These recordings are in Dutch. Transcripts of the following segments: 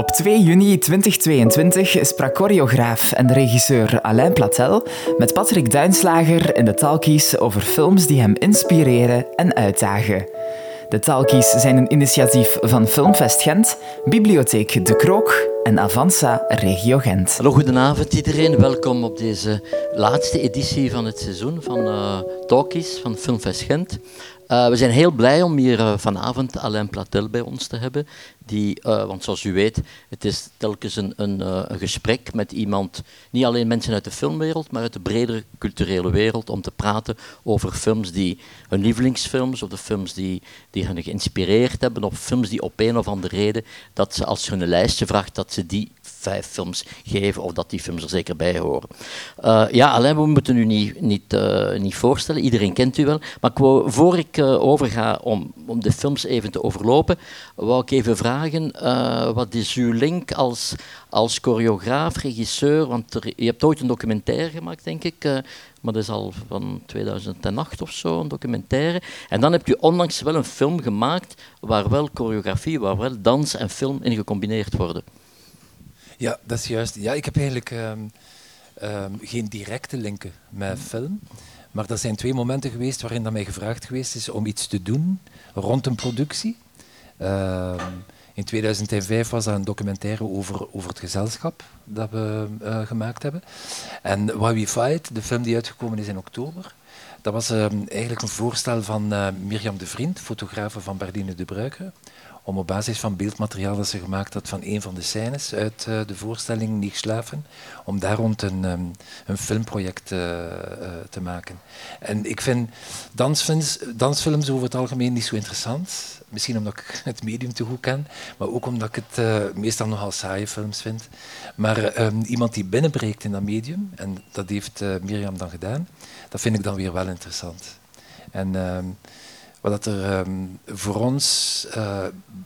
Op 2 juni 2022 sprak choreograaf en regisseur Alain Platel met Patrick Duinslager in de Talkies over films die hem inspireren en uitdagen. De Talkies zijn een initiatief van Filmfest Gent, Bibliotheek De Krook en Avanza Regio Gent. Hallo, goedenavond iedereen. Welkom op deze laatste editie van het seizoen van uh, Talkies van Filmfest Gent. Uh, we zijn heel blij om hier uh, vanavond Alain Platel bij ons te hebben. Die, uh, want zoals u weet, het is telkens een, een, een, gesprek met iemand, niet alleen mensen uit de filmwereld, maar uit de bredere culturele wereld, om te praten over films die hun lievelingsfilms, of de films die, die hen geïnspireerd hebben, of films die op een of andere reden, dat ze als je hun lijstje vraagt, dat ze die vijf films geven of dat die films er zeker bij horen. Uh, ja, alleen we moeten u niet, niet, niet voorstellen, iedereen kent u wel. Maar voor ik overga om, om de films even te overlopen, wou ik even vragen, wat is uw link als, als choreograaf, regisseur? Want je hebt ooit een documentaire gemaakt, denk ik, maar dat is al van 2008 of zo, een documentaire. En dan heb je onlangs wel een film gemaakt waar wel choreografie, waar wel dans en film in gecombineerd worden. Ja, dat is juist. Ja, ik heb eigenlijk um, um, geen directe linken met film. Maar er zijn twee momenten geweest waarin dat mij gevraagd geweest is om iets te doen rond een productie. Uh, in 2005 was dat een documentaire over, over het gezelschap dat we uh, gemaakt hebben. En Why We Fight, de film die uitgekomen is in oktober, dat was uh, eigenlijk een voorstel van uh, Mirjam de Vriend, fotografe van Berdine de Bruiker, om op basis van beeldmateriaal dat ze gemaakt had van een van de scènes uit uh, de voorstelling Niet slaven, om daar rond een, um, een filmproject uh, uh, te maken. En ik vind dansfilms, dansfilms over het algemeen niet zo interessant. Misschien omdat ik het medium te goed ken, maar ook omdat ik het meestal nogal saaie films vind. Maar um, iemand die binnenbreekt in dat medium, en dat heeft Mirjam dan gedaan, dat vind ik dan weer wel interessant. En um, wat er um, voor ons uh,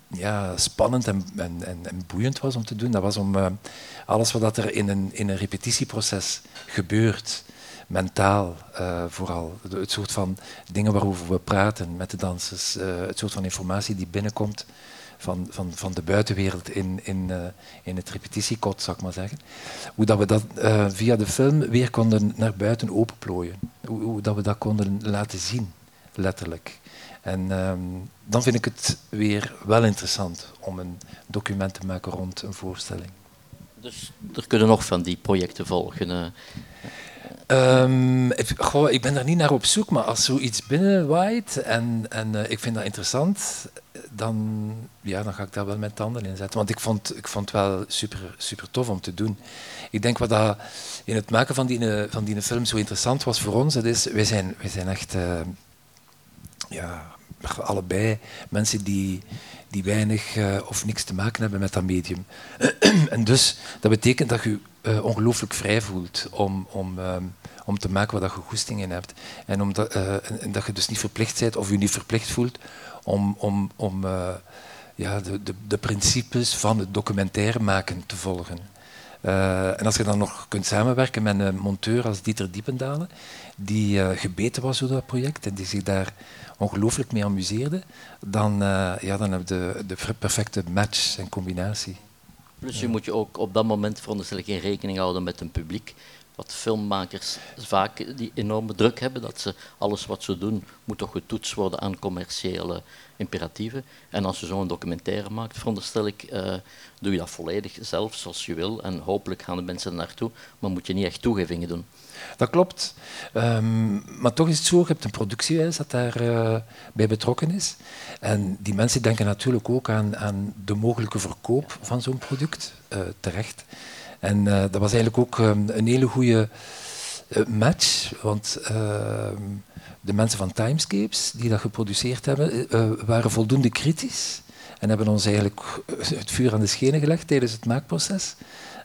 ja, spannend en, en, en, boeiend was om te doen, dat was om uh, alles wat er in een, in een repetitieproces gebeurt, mentaal uh, vooral, het soort van dingen waarover we praten met de dansers, het soort van informatie die binnenkomt van, van, van de buitenwereld in, in, in het repetitiekot, zou ik maar zeggen. Hoe dat we dat via de film weer konden naar buiten openplooien. Hoe, hoe dat we dat konden laten zien, letterlijk. En um, dan vind ik het weer wel interessant om een document te maken rond een voorstelling. Dus er kunnen nog van die projecten volgen? Um, ik, goh, ik ben er niet naar op zoek, maar als zoiets binnenwaait en, en uh, ik vind dat interessant, dan, ja, dan ga ik daar wel mijn tanden in zetten. Want ik vond, ik vond het wel super, super tof om te doen. Ik denk wat dat in het maken van die, van die film zo interessant was voor ons, dat is, wij zijn, wij zijn echt... Uh, ja, allebei mensen die, die weinig uh, of niks te maken hebben met dat medium. en dus, dat betekent dat je uh, ongelooflijk vrij voelt om, om, um, om te maken wat je goesting in hebt. En, omdat, uh, en, dat je dus niet verplicht bent of je niet verplicht voelt om, om, om ja, de, de, de principes van het documentaire maken te volgen. Uh, en als je dan nog kunt samenwerken met een monteur als Dieter Diependalen, die uh, gebeten was door dat project en die zich daar ongelooflijk mee amuseerde, dan, uh, ja, dan heb je de, de perfecte match en combinatie. Plus je moet je ook op dat moment veronderstel ik in rekening houden met een publiek. Wat filmmakers vaak die enorme druk hebben, dat ze alles wat ze doen moet toch getoetst worden aan commerciële imperatieven. En als je zo'n documentaire maakt, veronderstel ik, uh, doe je dat volledig zelf zoals je wil. En hopelijk gaan de mensen er naartoe, maar moet je niet echt toegevingen doen. Dat klopt. Um, maar toch is het zo, je hebt een productiehuis dat daarbij uh, bij betrokken is. En die mensen denken natuurlijk ook aan, aan de mogelijke verkoop van zo'n product, uh, terecht. En uh, dat was eigenlijk ook um, een hele goede match, want ehm, de mensen van Timescapes die dat geproduceerd hebben, waren voldoende kritisch en hebben ons eigenlijk het vuur aan de schenen gelegd tijdens het maakproces.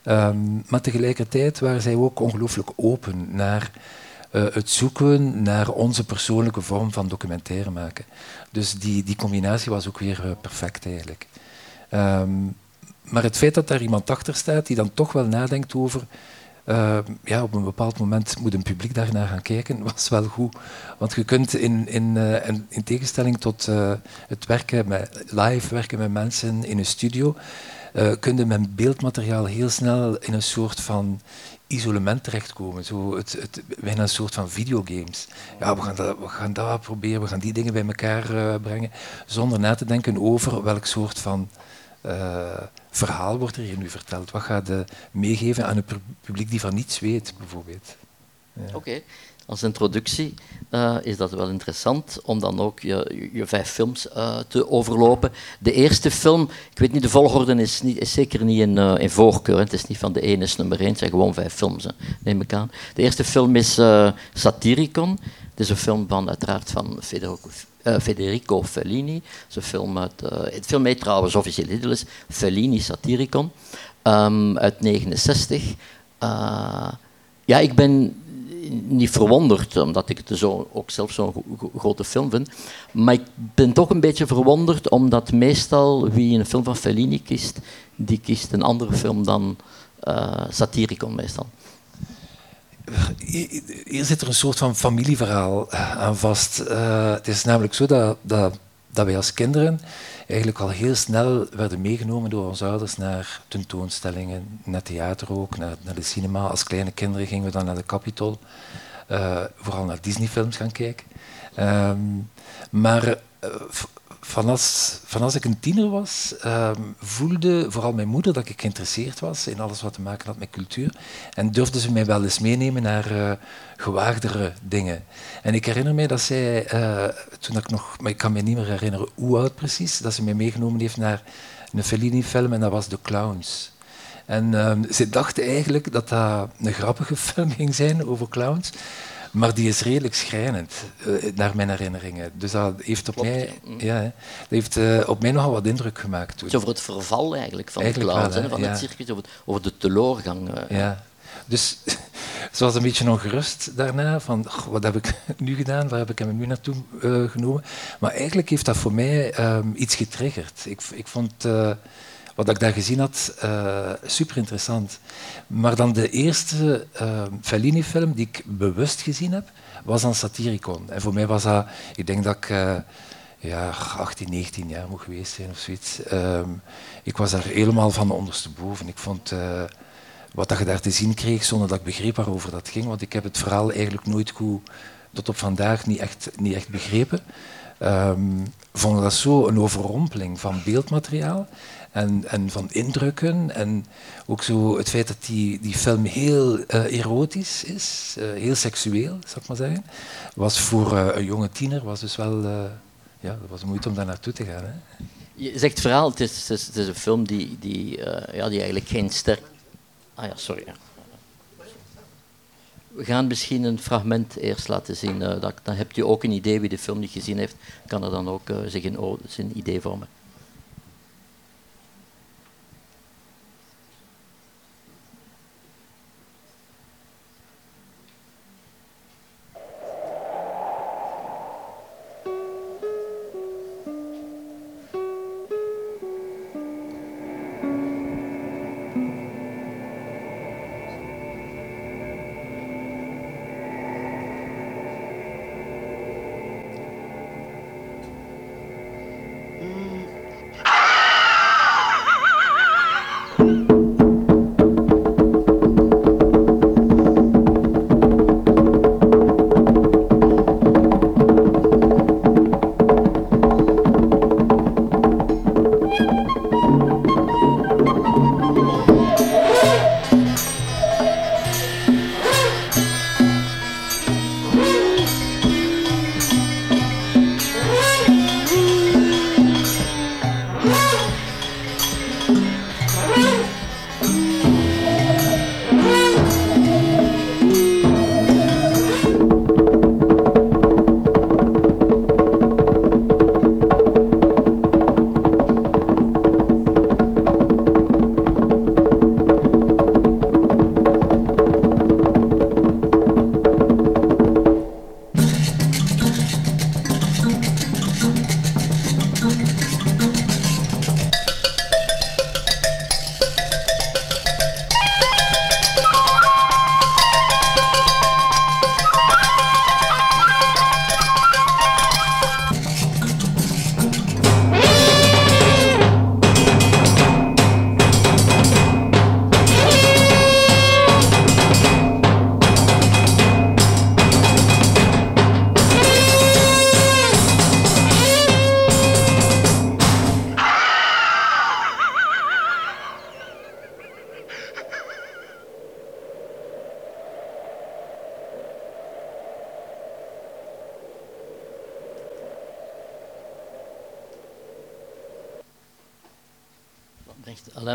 Um, maar tegelijkertijd waren zij ook ongelooflijk open naar het zoeken naar onze persoonlijke vorm van documentaire maken. Dus die, die combinatie was ook weer perfect eigenlijk. Um, maar het feit dat daar iemand achter staat die dan toch wel nadenkt over uh, ja, op een bepaald moment moet een publiek daarnaar gaan kijken, was wel goed. Want je kunt in, in, uh, in, in tegenstelling tot uh, het werken met live werken met mensen in een studio, kun je met beeldmateriaal heel snel in een soort van isolement terechtkomen. Zo het, het, bijna een soort van videogames. Ja, we gaan, dat, we gaan dat proberen, we gaan die dingen bij elkaar brengen, zonder na te denken over welk soort van verhaal wordt er hier nu verteld. Wat gaat je meegeven aan een publiek die van niets weet, bijvoorbeeld. Ja. Oké als introductie uh, is dat wel interessant om dan ook je, je vijf films uh, te overlopen. De eerste film, ik weet niet, de volgorde is, niet, is zeker niet in, voorkeur. Het is niet van de ene is nummer één, het zijn gewoon vijf films, hè, neem ik aan. De eerste film is Satiricon. Het is een film van, uiteraard van Federico, Federico Fellini. Een film uit, het film heet trouwens officieel titel is Fellini Satiricon um, uit 69. ja, ik ben niet verwonderd, omdat ik het zo, ook zelf zo'n grote film vind. Maar ik ben toch een beetje verwonderd, omdat meestal wie een film van Fellini kiest, die kiest een andere film dan uh, Satiricon meestal. Hier zit er een soort van familieverhaal aan vast. Uh, het is namelijk zo dat, dat, dat wij als kinderen eigenlijk al heel snel werden meegenomen door onze ouders naar tentoonstellingen, naar theater ook, naar, naar de cinema. Als kleine kinderen gingen we dan naar de Capitol, uh, vooral naar Disney-films gaan kijken. Um, maar uh, van als, van als ik een tiener was, um, voelde vooral mijn moeder dat ik geïnteresseerd was in alles wat te maken had met cultuur. En durfde ze mij wel eens meenemen naar uh, gewaagdere dingen. En ik herinner me dat zij, uh, toen ik nog, maar ik kan me niet meer herinneren hoe oud precies, dat ze mij meegenomen heeft naar een Fellini-film en dat was The Clowns. En um, ze dachten eigenlijk dat dat een grappige film ging zijn over clowns. Maar die is redelijk schrijnend, uh, naar mijn herinneringen. Dus dat heeft op, mij, ja, dat heeft, uh, op mij nogal wat indruk gemaakt. Toen. over het verval eigenlijk van eigenlijk de clowns, van ja. het circuit, over, over de teleurgang. Uh, ja. Dus ze was een beetje ongerust daarna, van wat heb ik nu gedaan, waar heb ik hem nu naartoe genomen. Maar eigenlijk heeft dat voor mij um, iets getriggerd. Ik, ik vond wat ik daar gezien had, uh, super interessant. Maar dan de eerste uh, Fellini-film die ik bewust gezien heb, was dan Satiricon. En voor mij was dat, ik denk dat ik uh, ja, 18, 19 jaar moet geweest zijn of zoiets. Um, ik was daar helemaal van ondersteboven. Ik vond wat je daar te zien kreeg, zonder dat ik begreep waarover dat ging, want ik heb het verhaal eigenlijk nooit goed, tot op vandaag, niet echt, niet echt begrepen. Um, vond dat zo een overrompeling van beeldmateriaal en, en van indrukken. En ook zo het feit dat die, die film heel uh, erotisch is, uh, heel seksueel, zou ik maar zeggen, was voor uh, een jonge tiener was dus wel ja, was moeite om daar naartoe te gaan. Hè. Je zegt verhaal, het is, het is, een film die, die, ja, die eigenlijk geen sterk. Ah ja, sorry. We gaan misschien een fragment eerst laten zien. dat, dan hebt u ook een idee wie de film niet gezien heeft. Kan er dan ook zich een, zijn idee vormen.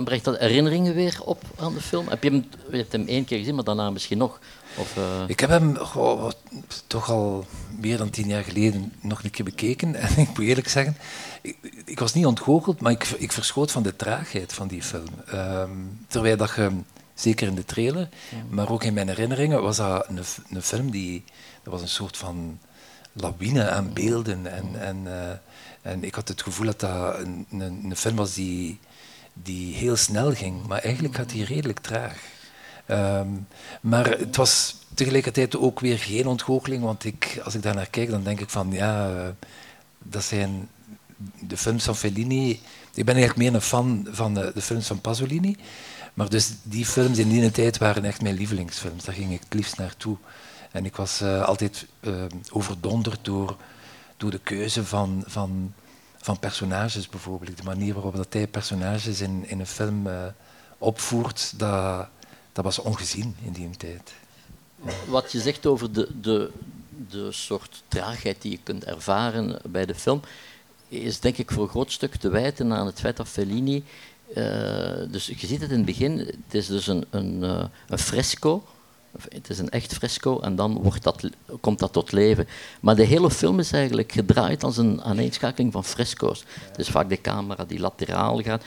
Brengt, dat herinneringen weer op aan de film? Heb je hem, je hebt hem één keer gezien, maar daarna misschien nog? Of, uh... Ik heb hem toch al meer dan tien jaar geleden nog een keer bekeken. En ik moet eerlijk zeggen, ik, ik was niet ontgoocheld, maar ik, ik, verschoot van de traagheid van die film. Um, terwijl dat je, zeker in de trailer, maar ook in mijn herinneringen, was dat een, een film die... Dat was een soort van lawine aan beelden. En, en, uh, en ik had het gevoel dat dat een, een, een film was die, die heel snel ging. Maar eigenlijk gaat die redelijk traag. Um, maar het was tegelijkertijd ook weer geen ontgoocheling, want ik, als ik daar naar kijk, dan denk ik van ja, uh, dat zijn de films van Fellini. Ik ben eigenlijk meer een fan van de, de, films van Pasolini. Maar dus die films in die tijd waren echt mijn lievelingsfilms. Daar ging ik het liefst naartoe. En ik was uh, altijd uh, overdonderd door, door de keuze van, van, van personages bijvoorbeeld. De manier waarop dat hij personages in, in een film uh, opvoert, dat, dat was ongezien in die tijd. Wat je zegt over de, de, de soort traagheid die je kunt ervaren bij de film, is denk ik voor een groot stuk te wijten aan het feit dat Fellini. dus je ziet het in het begin, het is dus een, een, een fresco het is een echt fresco en dan wordt dat, komt dat tot leven. Maar de hele film is eigenlijk gedraaid als een aaneenschakeling van fresco's. Dus vaak de camera die lateraal gaat.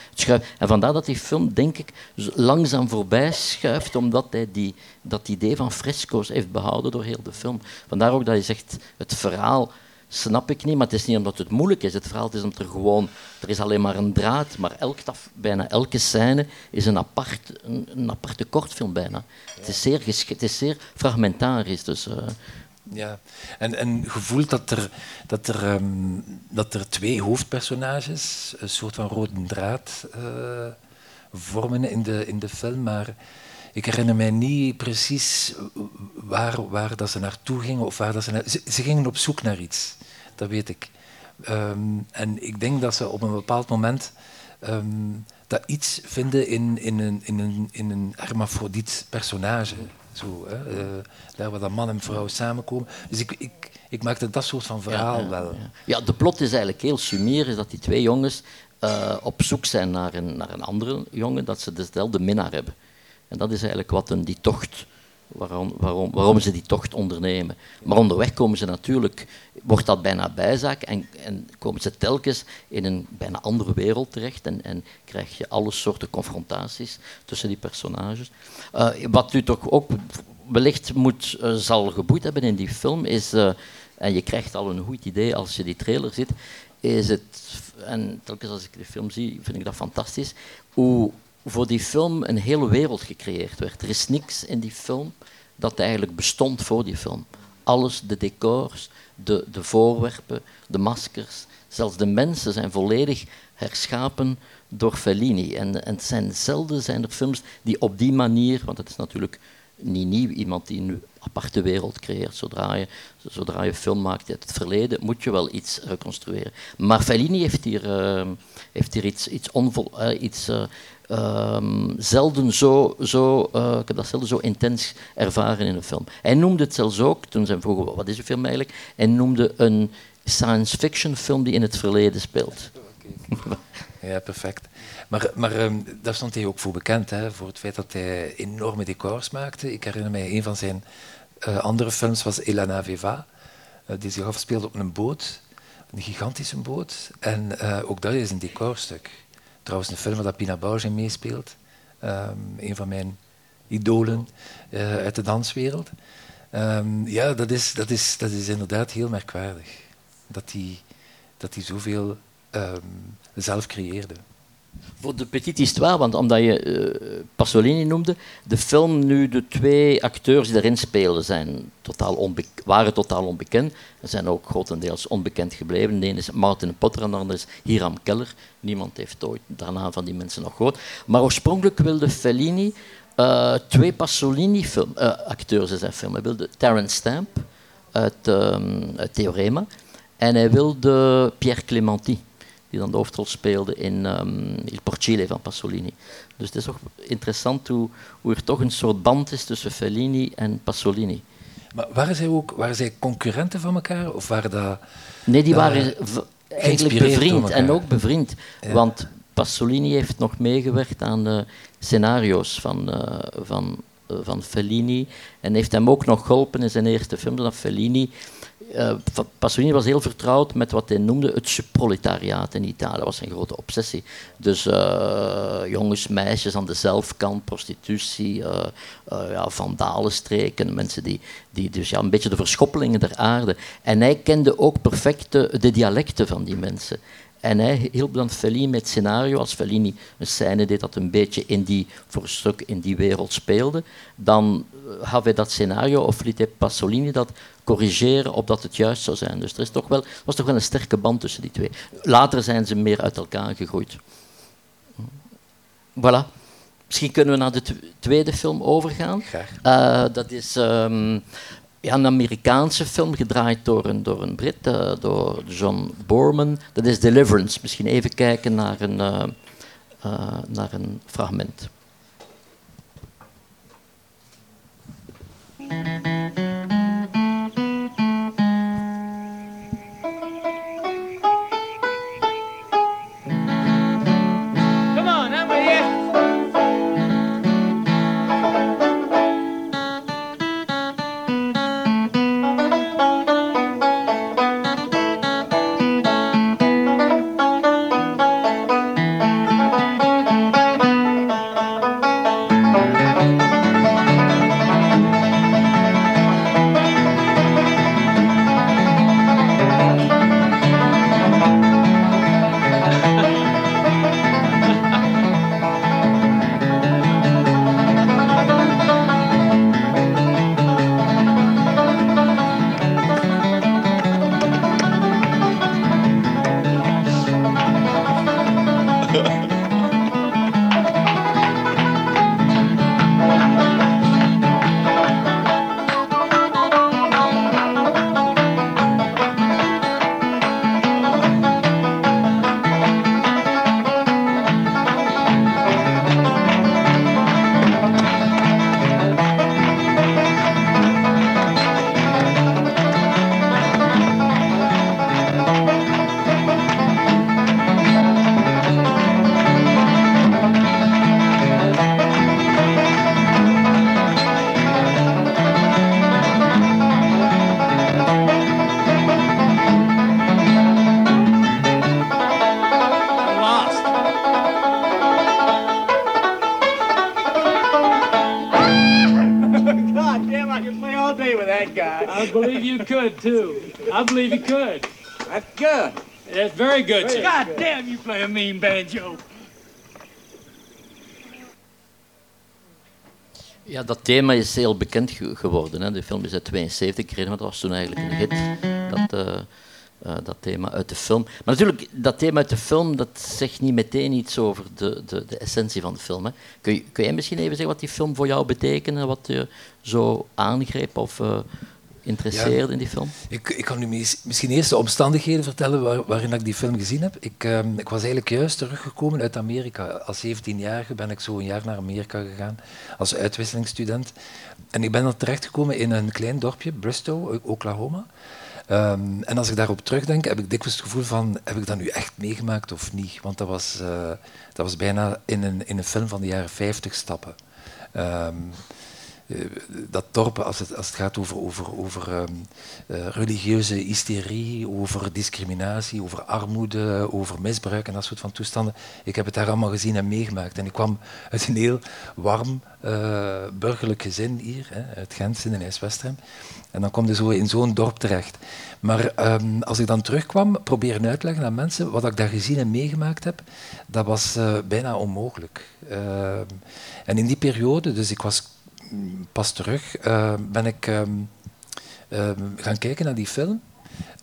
En vandaar dat die film, denk ik, langzaam voorbij schuift, omdat hij die, dat idee van fresco's heeft behouden door heel de film. Vandaar ook dat je zegt, het verhaal snap ik niet, maar het is niet omdat het moeilijk is. Het verhaal is omdat er gewoon, er is alleen maar een draad, maar elk, bijna elke scène is een, apart, een, aparte kortfilm bijna. Het, is zeer het is zeer fragmentarisch. Dus, uh... Ja, en, en gevoeld dat er, dat, er, um, dat er twee hoofdpersonages, een soort van rode draad, uh, vormen in de, in de film, maar ik herinner mij niet precies waar, waar dat ze naartoe gingen of waar dat ze, naar, ze, ze gingen op zoek naar iets dat weet ik. Um, en ik denk dat ze op een bepaald moment um, dat iets vinden in, in, een, in, een, in een hermafrodiet personage. Zo, hè? Uh, daar waar dat man en vrouw samenkomen. Dus ik, ik, ik maakte dat soort van verhaal ja, ja, wel. Ja. ja. de plot is eigenlijk heel sumier, is dat die twee jongens uh, op zoek zijn naar een, naar een andere jongen, dat ze dezelfde minnaar hebben. En dat is eigenlijk wat een, die tocht waarom, waarom, waarom ze die tocht ondernemen. Maar onderweg komen ze natuurlijk, wordt dat bijna bijzaak en, en komen ze telkens in een bijna andere wereld terecht en, en krijg je alle soorten confrontaties tussen die personages. Uh, wat u toch ook wellicht moet, uh, zal geboeid hebben in die film is, uh, en je krijgt al een goed idee als je die trailer ziet, is het, en telkens als ik de film zie, vind ik dat fantastisch, hoe voor die film een hele wereld gecreëerd werd. Er is niks in die film dat eigenlijk bestond voor die film. Alles, de decors, de, de voorwerpen, de maskers, zelfs de mensen zijn volledig herschapen door Fellini. En, en zijn zelden zijn er films die op die manier, want het is natuurlijk niet nieuw, iemand die een aparte wereld creëert. Zodra je, zodra je film maakt uit het verleden, moet je wel iets reconstrueren. Maar Fellini heeft hier, uh, heeft hier iets, iets, onvol, uh, iets uh, um, zelden zo, zo uh, ik heb dat zelden zo intens ervaren in een film. Hij noemde het zelfs ook, toen zijn vroegen wat is een film eigenlijk, hij noemde een science fiction film die in het verleden speelt. Ja, perfect. Maar, maar um, daar stond hij ook voor bekend, hè, voor het feit dat hij enorme decors maakte. Ik herinner mij, een van zijn uh, andere films was Elena Viva, uh, die zich afspeelde op een boot, een gigantische boot. En ook dat is een decorstuk. Trouwens, een film waar Pina Bausch meespeelt. Um, een van mijn idolen uh, uit de danswereld. Um, ja, dat is, dat, is, dat is inderdaad heel merkwaardig. Dat hij dat zoveel um, zelf creëerde. Voor de petite histoire, want omdat je uh, Pasolini noemde, de film nu de twee acteurs die erin spelen zijn totaal waren totaal onbekend. Ze zijn ook grotendeels onbekend gebleven. De ene is Martin Potter en de andere is Hiram Keller. Niemand heeft ooit daarna van die mensen nog gehoord. Maar oorspronkelijk wilde Fellini uh, twee Pasolini-acteurs uh, in zijn film. Hij wilde Terence Stamp uit, um, uit Theorema en hij wilde Pierre Clementi die dan de hoofdrol speelde in um, Il Porcile van Pasolini. Dus het is ook interessant hoe, hoe er toch een soort band is tussen Fellini en Pasolini. Maar waren zij ook waren zij concurrenten van elkaar? Of waren dat, nee, die waren eigenlijk bevriend. En ook bevriend. Ja. Want Pasolini heeft nog meegewerkt aan de scenario's van, van, van Fellini en heeft hem ook nog geholpen in zijn eerste film, dat Fellini uh, Pasolini was heel vertrouwd met wat hij noemde het proletariaat in Italië. Dat was zijn grote obsessie. Dus uh, jongens, meisjes aan de zelfkant, prostitutie, uh, ja, vandalenstreken, mensen die, die dus ja, een beetje de verschoppelingen der aarde. En hij kende ook perfect de dialecten van die mensen. En hij hielp dan Fellini met scenario. Als Fellini een scène deed dat een beetje in die, voor stuk in die wereld speelde, dan had hij dat scenario of liet hij Pasolini dat corrigeren opdat het juist zou zijn. Dus er is toch wel, was toch wel een sterke band tussen die twee. Later zijn ze meer uit elkaar gegroeid. Voilà. Misschien kunnen we naar de tweede film overgaan. Uh, dat is um, ja, een Amerikaanse film gedraaid door een, door een Brit, uh, door John Borman. Dat is Deliverance. Misschien even kijken naar een, uh, naar een fragment. Very good, sir. God damn, you play a mean banjo. Ja, dat thema is heel bekend geworden. Hè. De film is uit 72 gereden, maar dat was toen eigenlijk een hit. Dat, uh, uh, dat thema uit de film. Maar natuurlijk, dat thema uit de film, dat zegt niet meteen iets over de, de, de essentie van de film. Hè. Kun, je, kun jij misschien even zeggen wat die film voor jou betekende, wat je zo aangreep of uh, interesseerde in die film? Ik, ik kan nu misschien eerst de omstandigheden vertellen waar, waarin ik die film gezien heb. Ik, ehm, ik was eigenlijk juist teruggekomen uit Amerika. Als 17-jarige ben ik zo een jaar naar Amerika gegaan als uitwisselingsstudent. En ik ben dan terechtgekomen in een klein dorpje, Bristow, Oklahoma. Um, en als ik daarop terugdenk, heb ik dikwijls het gevoel van, heb ik dat nu echt meegemaakt of niet? Want dat was, uh, dat was bijna in een, in een film van de jaren 50 stappen. Um, eh, dat dorp, als het, als het gaat over, over, over um, uh, religieuze hysterie, over discriminatie, over armoede, over misbruik en dat soort van toestanden. Ik heb het daar allemaal gezien en meegemaakt. En ik kwam uit een heel warm uh, burgerlijk gezin hier, hè, uit Gent, in IJswestrem. En dan kom je zo in zo'n dorp terecht. Maar um, als ik dan terugkwam, proberen uitleggen aan mensen wat ik daar gezien en meegemaakt heb, dat was bijna onmogelijk. Uh, en in die periode, dus ik was pas terug uh, ben ik um, um, gaan kijken naar die film.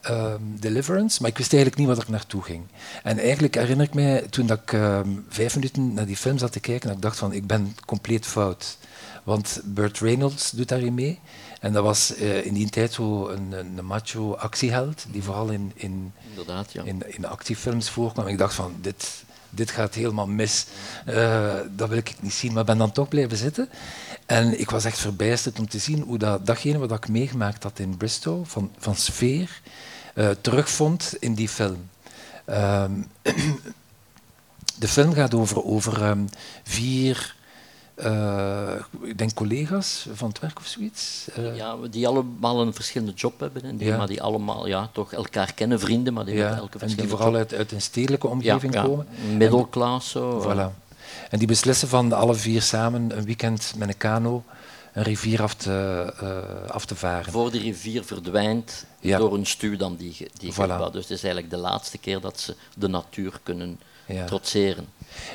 Um, Deliverance, maar ik wist eigenlijk niet waar ik naartoe ging. En eigenlijk herinner ik mij toen dat ik vijf minuten naar die film zat te kijken, dat ik dacht van ik ben compleet fout. Want Burt Reynolds doet daarin mee. En dat was uh, in die tijd zo een, een macho actieheld, die vooral in, in, ja. in, in actiefilms voorkwam. Ik dacht van, dit, dit gaat helemaal mis. Uh, dat wil ik niet zien, maar ben dan toch blijven zitten. En ik was echt verbijsterd om te zien hoe dat, datgene wat ik meegemaakt had in Bristol, van, van sfeer, uh, terugvond in die film. Um, de film gaat over, over ehm, vier, uh, ik denk collega's van het werk of zoiets. Uh, ja, die allemaal een verschillende job hebben. En die, Maar die allemaal ja, toch elkaar kennen, vrienden, maar die ja, elke En die vooral uit, uit, een stedelijke omgeving ja, komen. Middelklas zo. Voilà. En die beslissen van alle vier samen een weekend met een kano een rivier af te, uh, af te varen. Voor de rivier verdwijnt door een stuwdam die, die voilà. Dus het is eigenlijk de laatste keer dat ze de natuur kunnen ja. trotseren.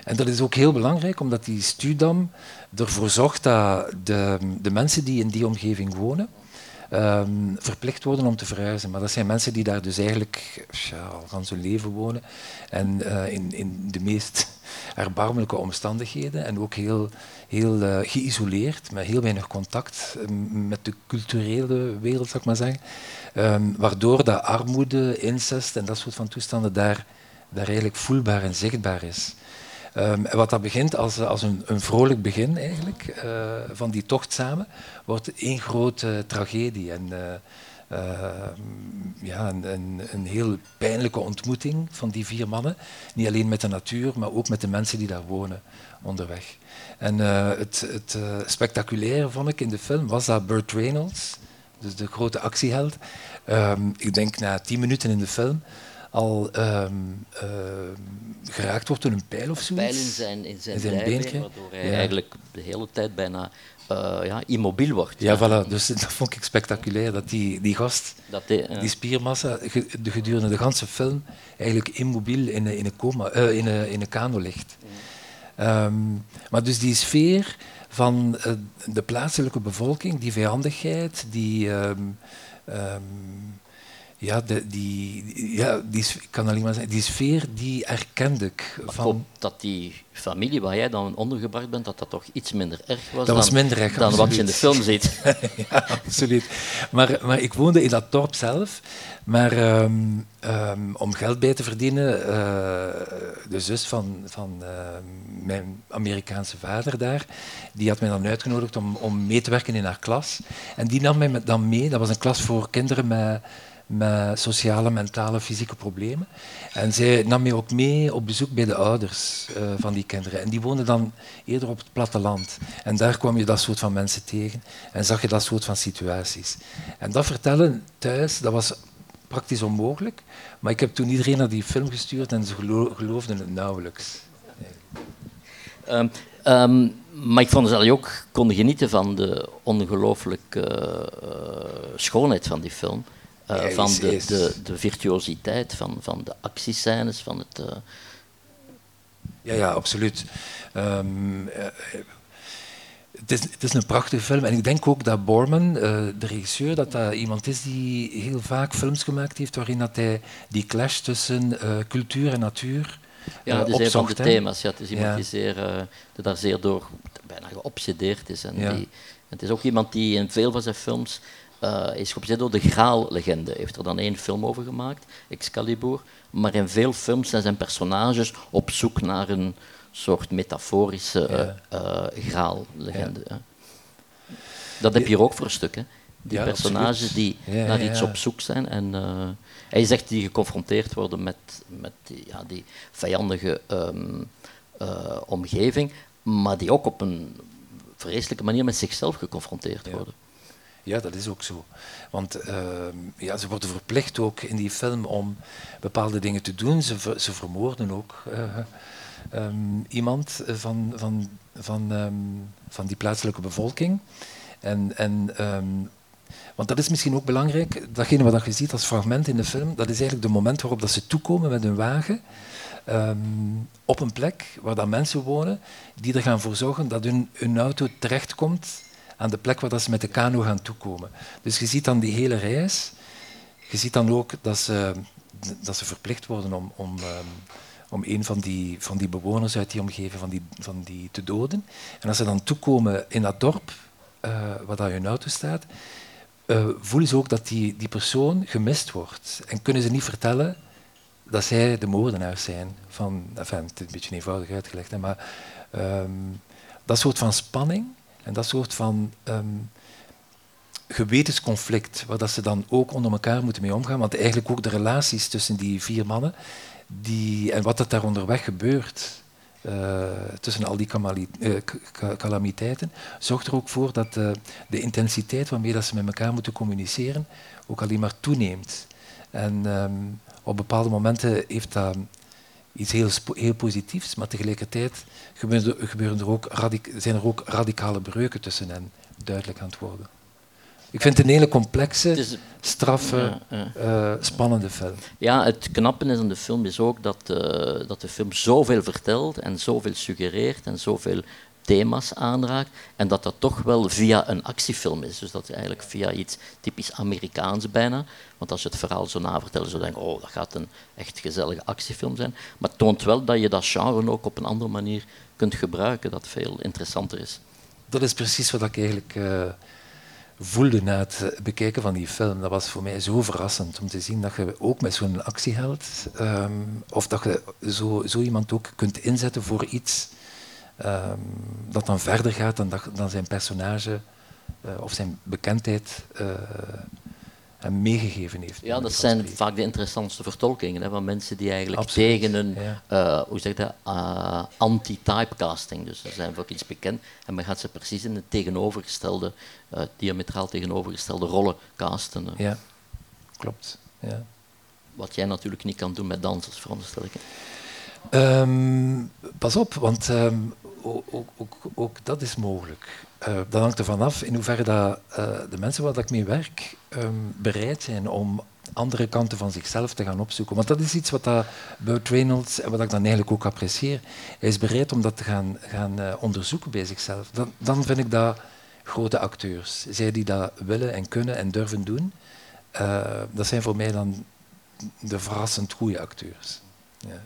En dat is ook heel belangrijk, omdat die stuwdam ervoor zorgt dat de, de mensen die in die omgeving wonen, um, verplicht worden om te verhuizen. Maar dat zijn mensen die daar dus eigenlijk ja, al van hun leven wonen. En uh, in, in de meest erbarmelijke omstandigheden en ook heel, heel uh, geïsoleerd, met heel weinig contact met de culturele wereld, zou ik maar zeggen. Um, waardoor dat armoede, incest en dat soort van toestanden daar, daar eigenlijk voelbaar en zichtbaar is. En wat dat begint als, als een, een vrolijk begin eigenlijk, uh, van die tocht samen, wordt één grote tragedie. En, uh, uh, ja, een, een, heel pijnlijke ontmoeting van die vier mannen. Niet alleen met de natuur, maar ook met de mensen die daar wonen onderweg. En het, het spectaculaire vond ik in de film was dat Burt Reynolds, dus de grote actieheld, um, ik denk na tien minuten in de film, al um, uh, geraakt wordt door een pijl of zo. Een pijl in zijn, in zijn, in zijn waardoor hij eigenlijk de hele tijd bijna uh, ja, immobiel wordt. Ja, Voilà. dus dat vond ik spectaculair, dat die, die gast, dat die, die spiermassa, gedurende de hele film eigenlijk immobiel in, in, een, coma, uh, in, een, in een kano ligt. Um, maar dus die sfeer van de plaatselijke bevolking, die vijandigheid, die... Um, um, ja, de, die, ja die, ik kan alleen maar zeggen, die sfeer die erkende ik. Van... Ik hoop dat die familie waar jij dan ondergebracht bent, dat dat toch iets minder erg was, dat was minder erg, dan wat je in de film ziet. ja, absoluut. Maar, maar ik woonde in dat dorp zelf. Maar um, um, om geld bij te verdienen, uh, de zus van, van uh, mijn Amerikaanse vader daar, die had mij dan uitgenodigd om, om mee te werken in haar klas. En die nam mij dan mee, dat was een klas voor kinderen met met sociale, mentale, fysieke problemen. En zij nam mij ook mee op bezoek bij de ouders uh, van die kinderen. En die woonden dan eerder op het platteland. En daar kwam je dat soort van mensen tegen en zag je dat soort van situaties. En dat vertellen thuis, dat was praktisch onmogelijk. Maar ik heb toen iedereen naar die film gestuurd en ze gelo geloofden het nauwelijks. Um, um, maar ik vond dat je ook kon genieten van de ongelooflijke uh, schoonheid van die film. Uh, van de, de, de virtuositeit, van, van de actiescènes, van het... Uh... Ja, ja, absoluut. Um, uh, het, is, het is een prachtige film en ik denk ook dat Borman, de regisseur, dat dat iemand is die heel vaak films gemaakt heeft waarin dat hij die clash tussen cultuur en natuur ja, dat is een van de thema's. Ja, het is iemand ja. die, zeer, die daar zeer door bijna geobsedeerd is. En ja. die, het is ook iemand die in veel van zijn films uh, is geobsedeerd door de Graal-legende. heeft er dan één film over gemaakt, Excalibur. Maar in veel films zijn zijn personages op zoek naar een soort metaforische uh, Graal-legende. Ja. Dat heb je hier ook voor een stuk. Hè? Die personages die naar iets op zoek zijn. En uh, hij zegt die geconfronteerd worden met, met die, ja, die vijandige um, omgeving, maar die ook op een vreselijke manier met zichzelf geconfronteerd worden. Ja, dat is ook zo. Want uh, ja, ze worden verplicht ook in die film om bepaalde dingen te doen. Ze, ze vermoorden ook uh, um, iemand van, van, van, um, van die plaatselijke bevolking. En, en, want dat is misschien ook belangrijk, datgene wat je ziet als fragment in de film, dat is eigenlijk de moment waarop dat ze toekomen met hun wagen op een plek waar dan mensen wonen die er gaan voor zorgen dat hun, hun auto terechtkomt aan de plek waar ze met de kano gaan toekomen. Dus je ziet dan die hele reis. Je ziet dan ook dat ze, dat ze verplicht worden om, om, um, om een van die, van die bewoners uit die omgeving van die, van die te doden. En als ze dan toekomen in dat dorp uh, waar dat hun auto staat, uh, voelen ze ook dat die, die persoon gemist wordt. En kunnen ze niet vertellen dat zij de moordenaars zijn. Van, enfin, het is een beetje eenvoudig uitgelegd, hè, maar um, dat soort van spanning en dat soort van um, gewetensconflict, waar dat ze dan ook onder elkaar moeten mee omgaan, want eigenlijk ook de relaties tussen die vier mannen die, en wat er daar onderweg gebeurt, eh, tussen al die eh, calamiteiten, zorgt er ook voor dat eh, de intensiteit waarmee dat ze met elkaar moeten communiceren ook alleen maar toeneemt. En ehm, op bepaalde momenten heeft dat iets heel, heel positiefs, maar tegelijkertijd gebeuren er, gebeuren er ook zijn er ook radicale breuken tussen hen duidelijk aan het worden. Ik vind het een hele complexe, straffe, eh, spannende film. Ja, het knappe is aan de film is ook dat, eh, dat de film zoveel vertelt en zoveel suggereert en zoveel thema's aanraakt en dat dat toch wel via een actiefilm is. Dus dat is eigenlijk via iets typisch Amerikaans bijna. Want als je het verhaal zo navertelt, zou je oh, dat gaat een echt gezellige actiefilm zijn. Maar het toont wel dat je dat genre ook op een andere manier kunt gebruiken, dat veel interessanter is. Dat is precies wat ik eigenlijk eh, voelde na het eh, bekijken van die film. Dat was voor mij zo verrassend om te zien dat je ook met zo'n actieheld, ehm, of dat je zo, zo iemand ook kunt inzetten voor iets dat dan verder gaat dan, dat, dan zijn personage eh, of zijn bekendheid eh, hem meegegeven heeft. Ja, dat zijn spreken. vaak de interessantste vertolkingen hè, van mensen die eigenlijk Absoluut, tegen een ja. eh, hoe zeg je dat, eh, anti-typecasting, dus ze zijn voor iets bekend en men gaat ze precies in de tegenovergestelde, eh, diametraal tegenovergestelde rollen casten. Ja, klopt. Ja. Wat jij natuurlijk niet kan doen met dansers, veronderstel ik. Ehm, pas op, want ehm, ook, ook, ook, dat is mogelijk. Eh, dat hangt ervan af in hoeverre dat, eh, de mensen waar ik mee werk ehm, bereid zijn om andere kanten van zichzelf te gaan opzoeken. Want dat is iets wat dat Burt Reynolds en wat ik dan eigenlijk ook apprecieer. Hij is bereid om dat te gaan, gaan eh, onderzoeken bij zichzelf. Dan, dan vind ik dat grote acteurs. Zij die dat willen en kunnen en durven doen, dat zijn voor mij dan de verrassend goede acteurs. Ja.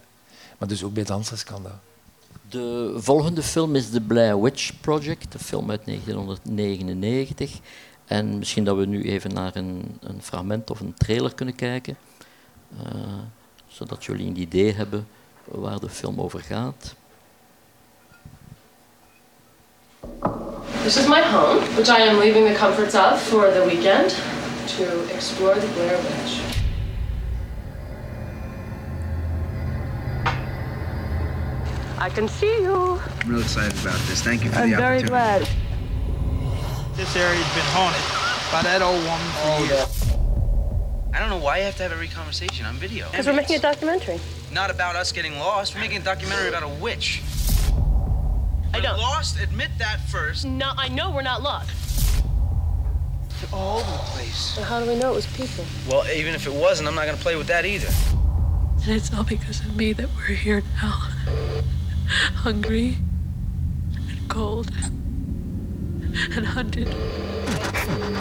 Maar dus ook bij dansers kan dat. De volgende film is The Blair Witch Project, een film uit 1999. En misschien dat we nu even naar een, een fragment of een trailer kunnen kijken, eh, zodat jullie een idee hebben waar de film over gaat. This is my home, which I am leaving the comforts of for the weekend to explore the Blair Witch. I can see you. I'm real excited about this. Thank you for the opportunity. I'm very glad. This area's been haunted by that old woman for oh, years. I don't know why you have to have every conversation on video. Because we're making a documentary. Not about us getting lost. We're making a documentary about a witch. I We're don't. lost. Admit that first. No, I know we're not lost. They're all over the place. So how do we know it was people? Well, even if it wasn't, I'm not gonna play with that either. And it's all because of me that we're here now. Hungry and cold and hunted.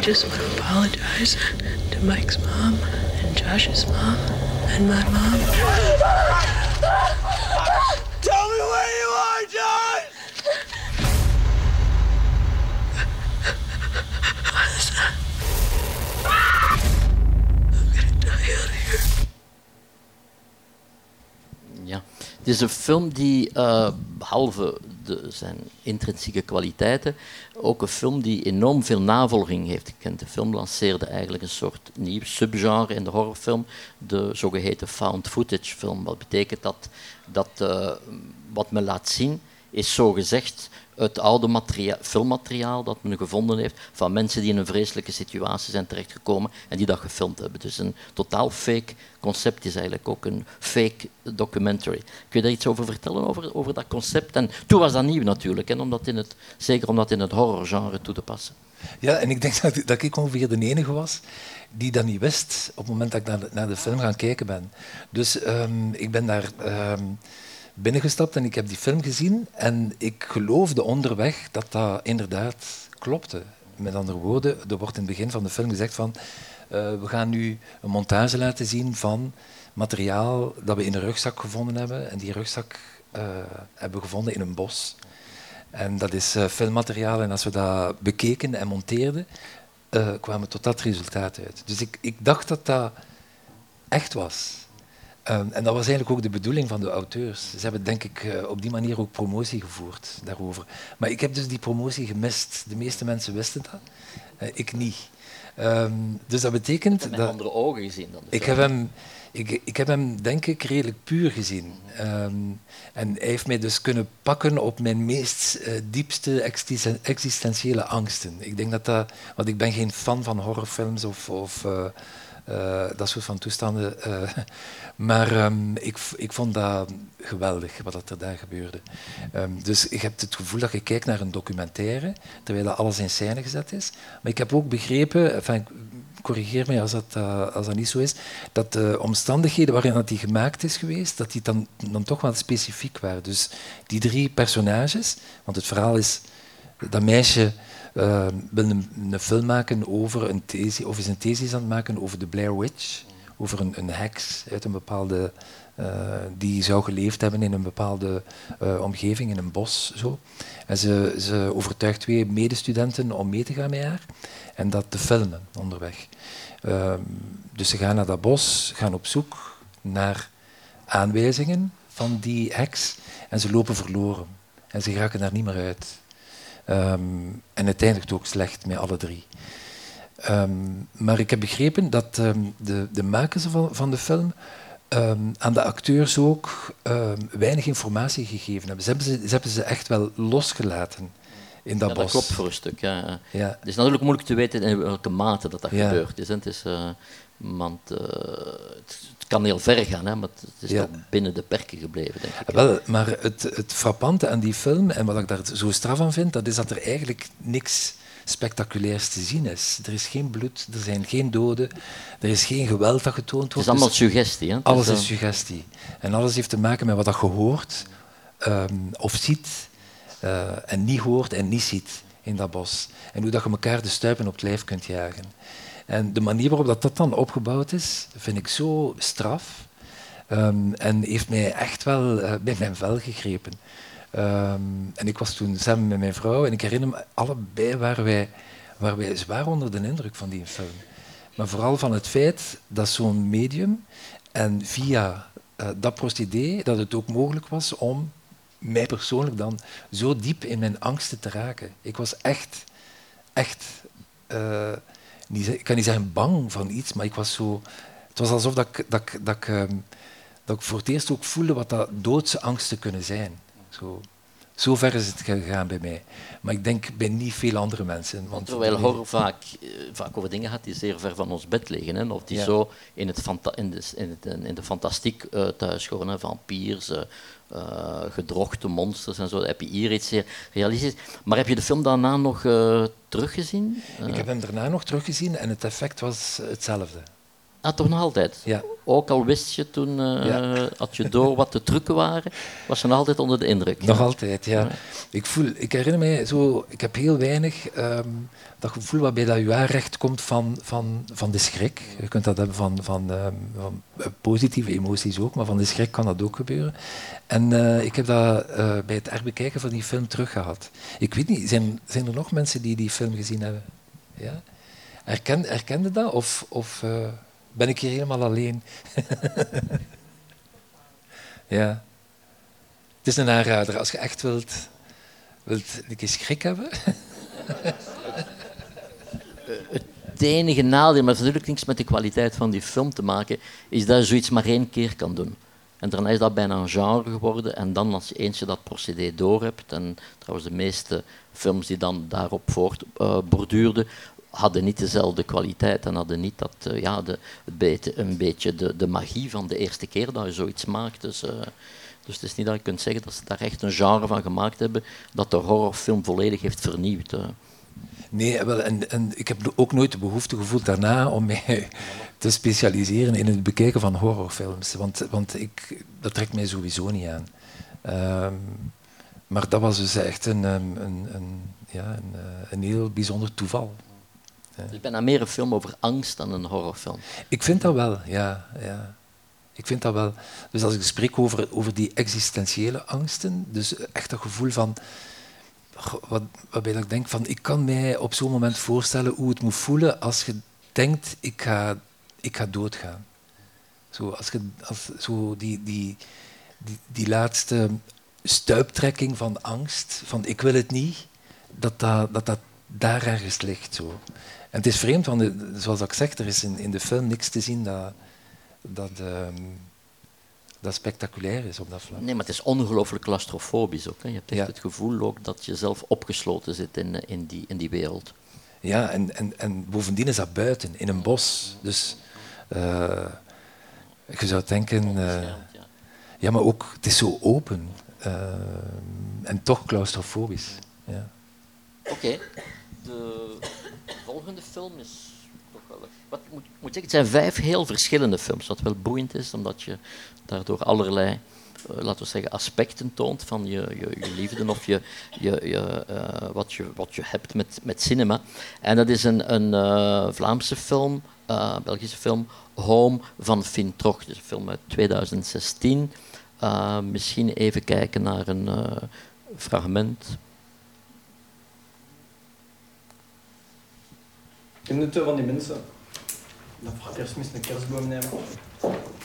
Just want to apologize to Mike's mom and Josh's mom and my mom. Tell me where you are, John! Ja. Het is een film die, eh, behalve de, zijn intrinsieke kwaliteiten, ook een film die enorm veel navolging heeft gekend. De film lanceerde eigenlijk een soort nieuw subgenre in de horrorfilm, de zogeheten found footage film. Wat betekent dat? Dat eh, wat men laat zien is zogezegd het oude materia- filmmateriaal dat men gevonden heeft van mensen die in een vreselijke situatie zijn terechtgekomen en die dat gefilmd hebben. Dus een totaal fake concept is eigenlijk ook een fake documentary. Kun je daar iets over vertellen, over, over dat concept? En toen was dat nieuw natuurlijk, hè, omdat in het, zeker om dat in het horrorgenre toe te passen. Ja, en ik denk dat, dat ik ongeveer de enige was die dat niet wist op het moment dat ik naar de, naar de film gaan kijken ben. Dus ehm, ik ben daar ehm, binnengestapt en ik heb die film gezien en ik geloofde onderweg dat dat inderdaad klopte. Met andere woorden, er wordt in het begin van de film gezegd van eh, we gaan nu een montage laten zien van materiaal dat we in een rugzak gevonden hebben. En die rugzak eh, hebben we gevonden in een bos. En dat is eh, filmmateriaal. En als we dat bekeken en monteerden, kwamen we tot dat resultaat uit. Dus ik, ik dacht dat dat echt was. Ehm, en dat was eigenlijk ook de bedoeling van de auteurs. Ze hebben denk ik eh, op die manier ook promotie gevoerd daarover. Maar ik heb dus die promotie gemist. De meeste mensen wisten dat, eh, ik niet. Ehm, dus dat betekent Met dat... andere ogen gezien dan de Ik heb, hem, ik, ik heb hem, denk ik, redelijk puur gezien. Ehm, en hij heeft mij dus kunnen pakken op mijn meest eh, diepste existen- existentiële angsten. Ik denk dat dat... Want ik ben geen fan van horrorfilms of... of eh, dat soort van toestanden. eh, maar ehm, ik, ik vond dat geweldig, wat er daar gebeurde. Ehm, dus je hebt het gevoel dat je kijkt naar een documentaire, terwijl dat alles in scène gezet is. Maar ik heb ook begrepen, corrigeer mij als dat, eh, als dat niet zo is, dat de omstandigheden waarin dat die gemaakt is geweest, dat die dan, dan toch wel specifiek waren. Dus die drie personages, want het verhaal is dat meisje eh, wil een, film maken over een thesis, of is een thesis aan het maken over de Blair Witch, over een, een heks uit een bepaalde, eh, die zou geleefd hebben in een bepaalde eh, omgeving, in een bos. Zo. En ze, ze overtuigt twee medestudenten om mee te gaan met haar en dat te filmen onderweg. Ehm, dus ze gaan naar dat bos, gaan op zoek naar aanwijzingen van die heks en ze lopen verloren. En ze geraken daar niet meer uit. Ehm, en het eindigt ook slecht met alle drie. Ehm, maar ik heb begrepen dat ehm, de, de makers van, van de film aan de acteurs ook weinig informatie gegeven hebben. Ze hebben ze, ze hebben ze echt wel losgelaten in dat ja, bos. dat klopt voor een stuk. Ja. Ja. Het is natuurlijk moeilijk te weten in welke mate dat, dat Ja. gebeurd is. Hè. Het, is eh, want, eh, het kan heel ver gaan, hè, maar het is Ja. toch binnen de perken gebleven, denk ik. Wel, maar het, het frappante aan die film, en wat ik daar zo straf aan vind, dat is dat er eigenlijk niks spectaculairs te zien is. Er is geen bloed, er zijn geen doden, er is geen geweld dat getoond Het wordt. is allemaal Dus suggestie. Hè. Het alles eh, is suggestie. En alles heeft te maken met wat dat je hoort ehm, of ziet eh, en niet hoort en niet ziet in dat bos. En hoe dat je elkaar de stuipen op het lijf kunt jagen. En de manier waarop dat, dat dan opgebouwd is, vind ik zo straf. Ehm, en heeft mij echt wel eh, bij mijn vel gegrepen. Ehm, en ik was toen samen met mijn vrouw en ik herinner me, allebei waren wij, waren wij zwaar onder de indruk van die film. Maar vooral van het feit dat zo'n medium en via eh, dat procedé, dat het ook mogelijk was om mij persoonlijk dan zo diep in mijn angsten te raken. Ik was echt, echt, eh, niet, ik kan niet zeggen bang van iets, maar ik was zo... Het was alsof dat ik, dat, ik- dat, ik, ehm, dat ik voor het eerst ook voelde wat dat doodse angsten kunnen zijn. Zo, zo ver is het gegaan bij mij. Maar ik denk bij niet veel andere mensen. Want Terwijl horror vaak, eh, vaak over dingen gaat die zeer ver van ons bed liggen. Hè? Of die Ja. zo in, het in, de, in, het, in de fantastiek eh thuis horen. Vampiers, eh, eh, gedrochte monsters en zo. Dat heb je hier iets zeer realistisch. Maar heb je de film daarna nog eh, teruggezien? Ik Eh, heb hem daarna nog teruggezien en het effect was hetzelfde. Ah, toch nog altijd? Ja. Ook al wist je toen, Ja. had je door wat de trucken waren, was je nog altijd onder de indruk. Nog altijd, ja. Ik, voel, ik herinner mij zo, ik heb heel weinig ehm, dat gevoel waarbij dat je aanrecht komt van, van, van de schrik. Je kunt dat hebben van, van, ehm, van eh, positieve emoties ook, maar van de schrik kan dat ook gebeuren. En eh, ik heb dat bij het herbekijken van die film teruggehad. Ik weet niet, zijn, zijn er nog mensen die die film gezien hebben? Ja? Herken, herkende dat? Of, of ben ik hier helemaal alleen? ja. Het is een aanrader. Als je echt wilt, wilt een keer schrik hebben. Het enige nadeel, maar natuurlijk niks met de kwaliteit van die film te maken, is dat je zoiets maar één keer kan doen. En daarna is dat bijna een genre geworden. En dan als je eens je dat procedé door hebt, en trouwens de meeste films die dan daarop voort eh, borduurden, hadden niet dezelfde kwaliteit en hadden niet dat, eh, ja, de, een beetje de, de magie van de eerste keer dat je zoiets maakt. Dus, eh, dus het is niet dat je kunt zeggen dat ze daar echt een genre van gemaakt hebben dat de horrorfilm volledig heeft vernieuwd. eh. Nee, wel, en, en ik heb ook nooit de behoefte gevoeld daarna om mij te specialiseren in het bekijken van horrorfilms. Want, want ik, dat trekt mij sowieso niet aan. Ehm, maar dat was dus echt een, een, een, een- ja, een, een heel bijzonder toeval. Het is bijna meer een film over angst dan een horrorfilm. Ik vind dat wel, ja. ja. Ik vind dat wel. Dus als ik spreek over, over die existentiële angsten, dus echt dat gevoel van, wat, waarbij ik denk van, ik kan mij op zo'n moment voorstellen hoe het moet voelen als je denkt, ik ga, ik ga doodgaan. Zo, als je, als, zo die, die, die, die laatste stuiptrekking van angst, van ik wil het niet, dat dat, dat, dat daar ergens ligt. Zo. En het is vreemd, want zoals ik zeg, er is in, in de film niks te zien dat, dat, ehm, dat spectaculair is op dat vlak. Nee, maar het is ongelooflijk claustrofobisch ook. Hè. Je hebt echt Ja. het gevoel ook dat je zelf opgesloten zit in, eh, in, die, in die wereld. Ja, en, en, en bovendien is dat buiten, in een bos. Dus eh, je zou denken... eh, Ja. maar ook, het is zo open. eh, en toch claustrofobisch. Ja. Oké, de volgende film is toch wel... Wat ik moet, moet zeggen, het zijn vijf heel verschillende films, wat wel boeiend is, omdat je daardoor allerlei, eh, laten we zeggen, aspecten toont van je, je, je liefde of je, je, eh, wat, je, wat je hebt met, met cinema. En dat is een, een eh, Vlaamse film, Belgische film, Home van Finn Troch. Dus een film uit 2016. Eh, misschien even kijken naar een fragment. Ken je het van die mensen? Dat vaders moest een kerstboom nemen.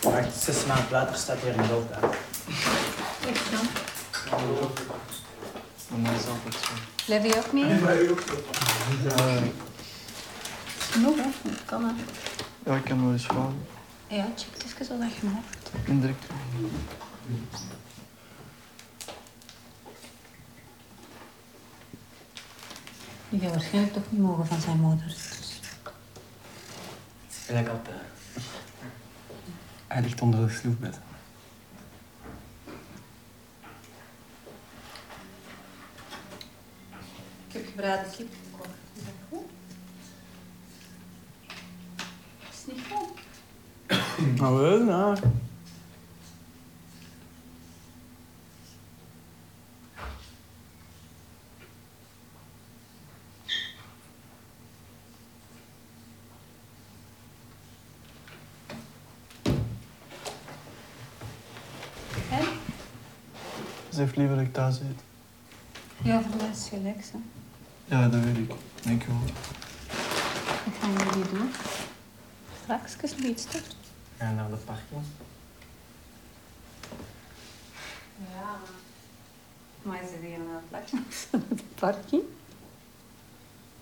Maar echt zes maanden later staat hier een dood aan. Dat is altijd zo. Blijf je ook mee? Genoeg, hè? Kan hè? Ja, ik kan wel eens vragen. Ja, check even zo dat je hebt. Indirect. Die gaat waarschijnlijk toch niet mogen van zijn moeder. Gelijk altijd. Hij ligt onder de sloefbed. Ik heb gebraden kip gekocht. Is dat goed? Is het niet goed? Nou, wel, nou. Ze heeft liever dat ik thuis eet. Ja, voor mij is gelijk, hè. Ja, dat weet ik. Denk je wel. Wat gaan jullie doen? Straks nog iets toch? En naar de parking. Ja. Maar is het hier aan het plakken? de parking?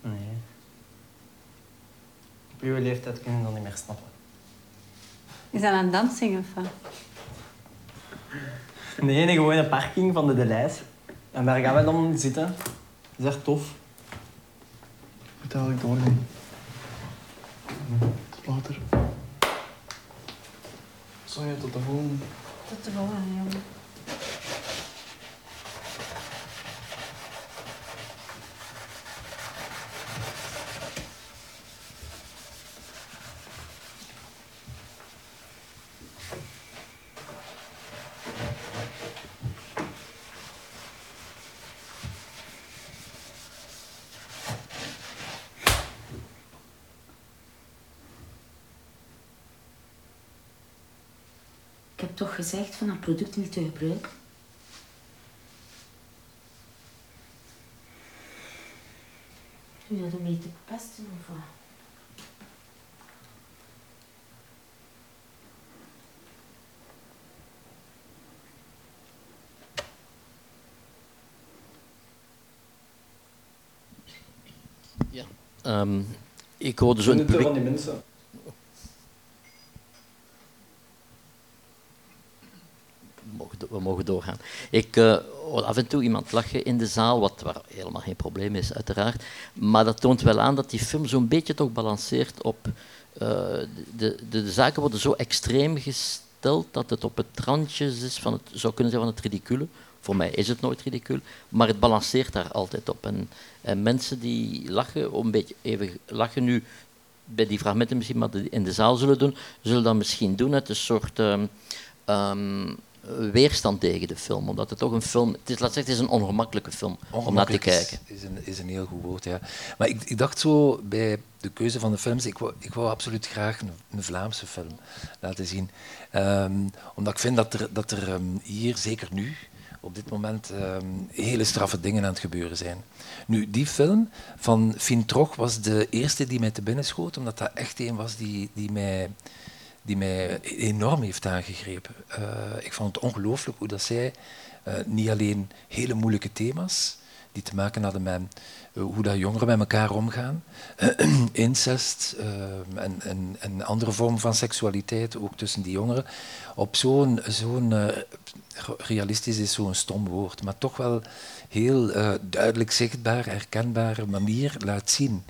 Nee. Op uw leeftijd kun je dat niet meer snappen. Is dat een dansing of wat? Nee, nee, gewoon een parking van de Delijs. En daar gaan we dan zitten. Dat is echt tof. Moet eigenlijk doorgaan. Tot later. Sorry, tot de volgende. Tot de volgende, jongen. Gezegd van dat product niet te gebruiken? Doe je dat om mee te pesten of wat? Ja. Ehm, ik hoorde zo van die mensen? We mogen, doorgaan. Ik hoor af en toe iemand lachen in de zaal, wat waar helemaal geen probleem is, uiteraard. Maar dat toont wel aan dat die film zo'n beetje toch balanceert op... eh, de, de, de zaken worden zo extreem gesteld dat het op het randje is van het, zou kunnen zijn van het ridicule. Voor mij is het nooit ridicule, maar het balanceert daar altijd op. En, en mensen die lachen, om een beetje even lachen nu bij die fragmenten misschien, maar in de zaal zullen doen, zullen dat misschien doen uit een soort ehm, ehm, weerstand tegen de film. Omdat het toch een film... Het is, laat zeggen, het is een ongemakkelijke film om naar te is- kijken. Is, een, is een heel goed woord, ja. Maar ik, ik dacht zo bij de keuze van de films, ik wou, ik wou absoluut graag een, een Vlaamse film laten zien. Ehm, omdat ik vind dat er, dat er ehm, hier, zeker nu, op dit moment, ehm, hele straffe dingen aan het gebeuren zijn. Nu, die film van Finn Troch was de eerste die mij te binnen schoot, omdat dat echt een was die, die mij die mij enorm heeft aangegrepen. Eh, ik vond het ongelooflijk hoe dat zij eh, niet alleen hele moeilijke thema's, die te maken hadden met eh, hoe dat jongeren met elkaar omgaan. Incest en, en, andere vormen van seksualiteit, ook tussen die jongeren. Op zo'n, zo'n realistisch is zo'n stom woord, maar toch wel heel eh, duidelijk zichtbaar, herkenbare manier laat zien.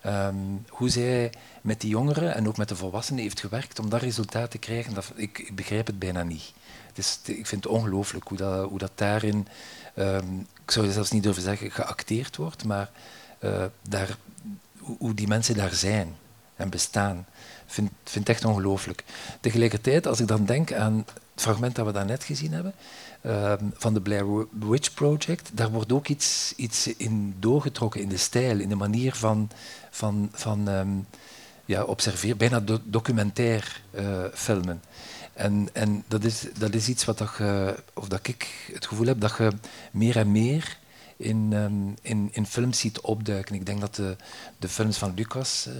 Ehm, hoe zij met die jongeren en ook met de volwassenen heeft gewerkt om dat resultaat te krijgen, dat, ik, begrijp het bijna niet. Het is, ik vind het ongelooflijk hoe dat, hoe dat daarin, um, ik zou zelfs niet durven zeggen geacteerd wordt, maar uh, daar, hoe die mensen daar zijn en bestaan, vind, vind echt ongelooflijk. Tegelijkertijd, als ik dan denk aan het fragment dat we daarnet gezien hebben, uh, van de Blair Witch Project, daar wordt ook iets, iets in doorgetrokken in de stijl, in de manier van, van, van um, ja, observeren, bijna do documentair uh, filmen. En, en dat, is, dat is iets wat dat of dat ik het gevoel heb dat je meer en meer in, um, in, in films ziet opduiken. Ik denk dat de, de films van Lucas uh,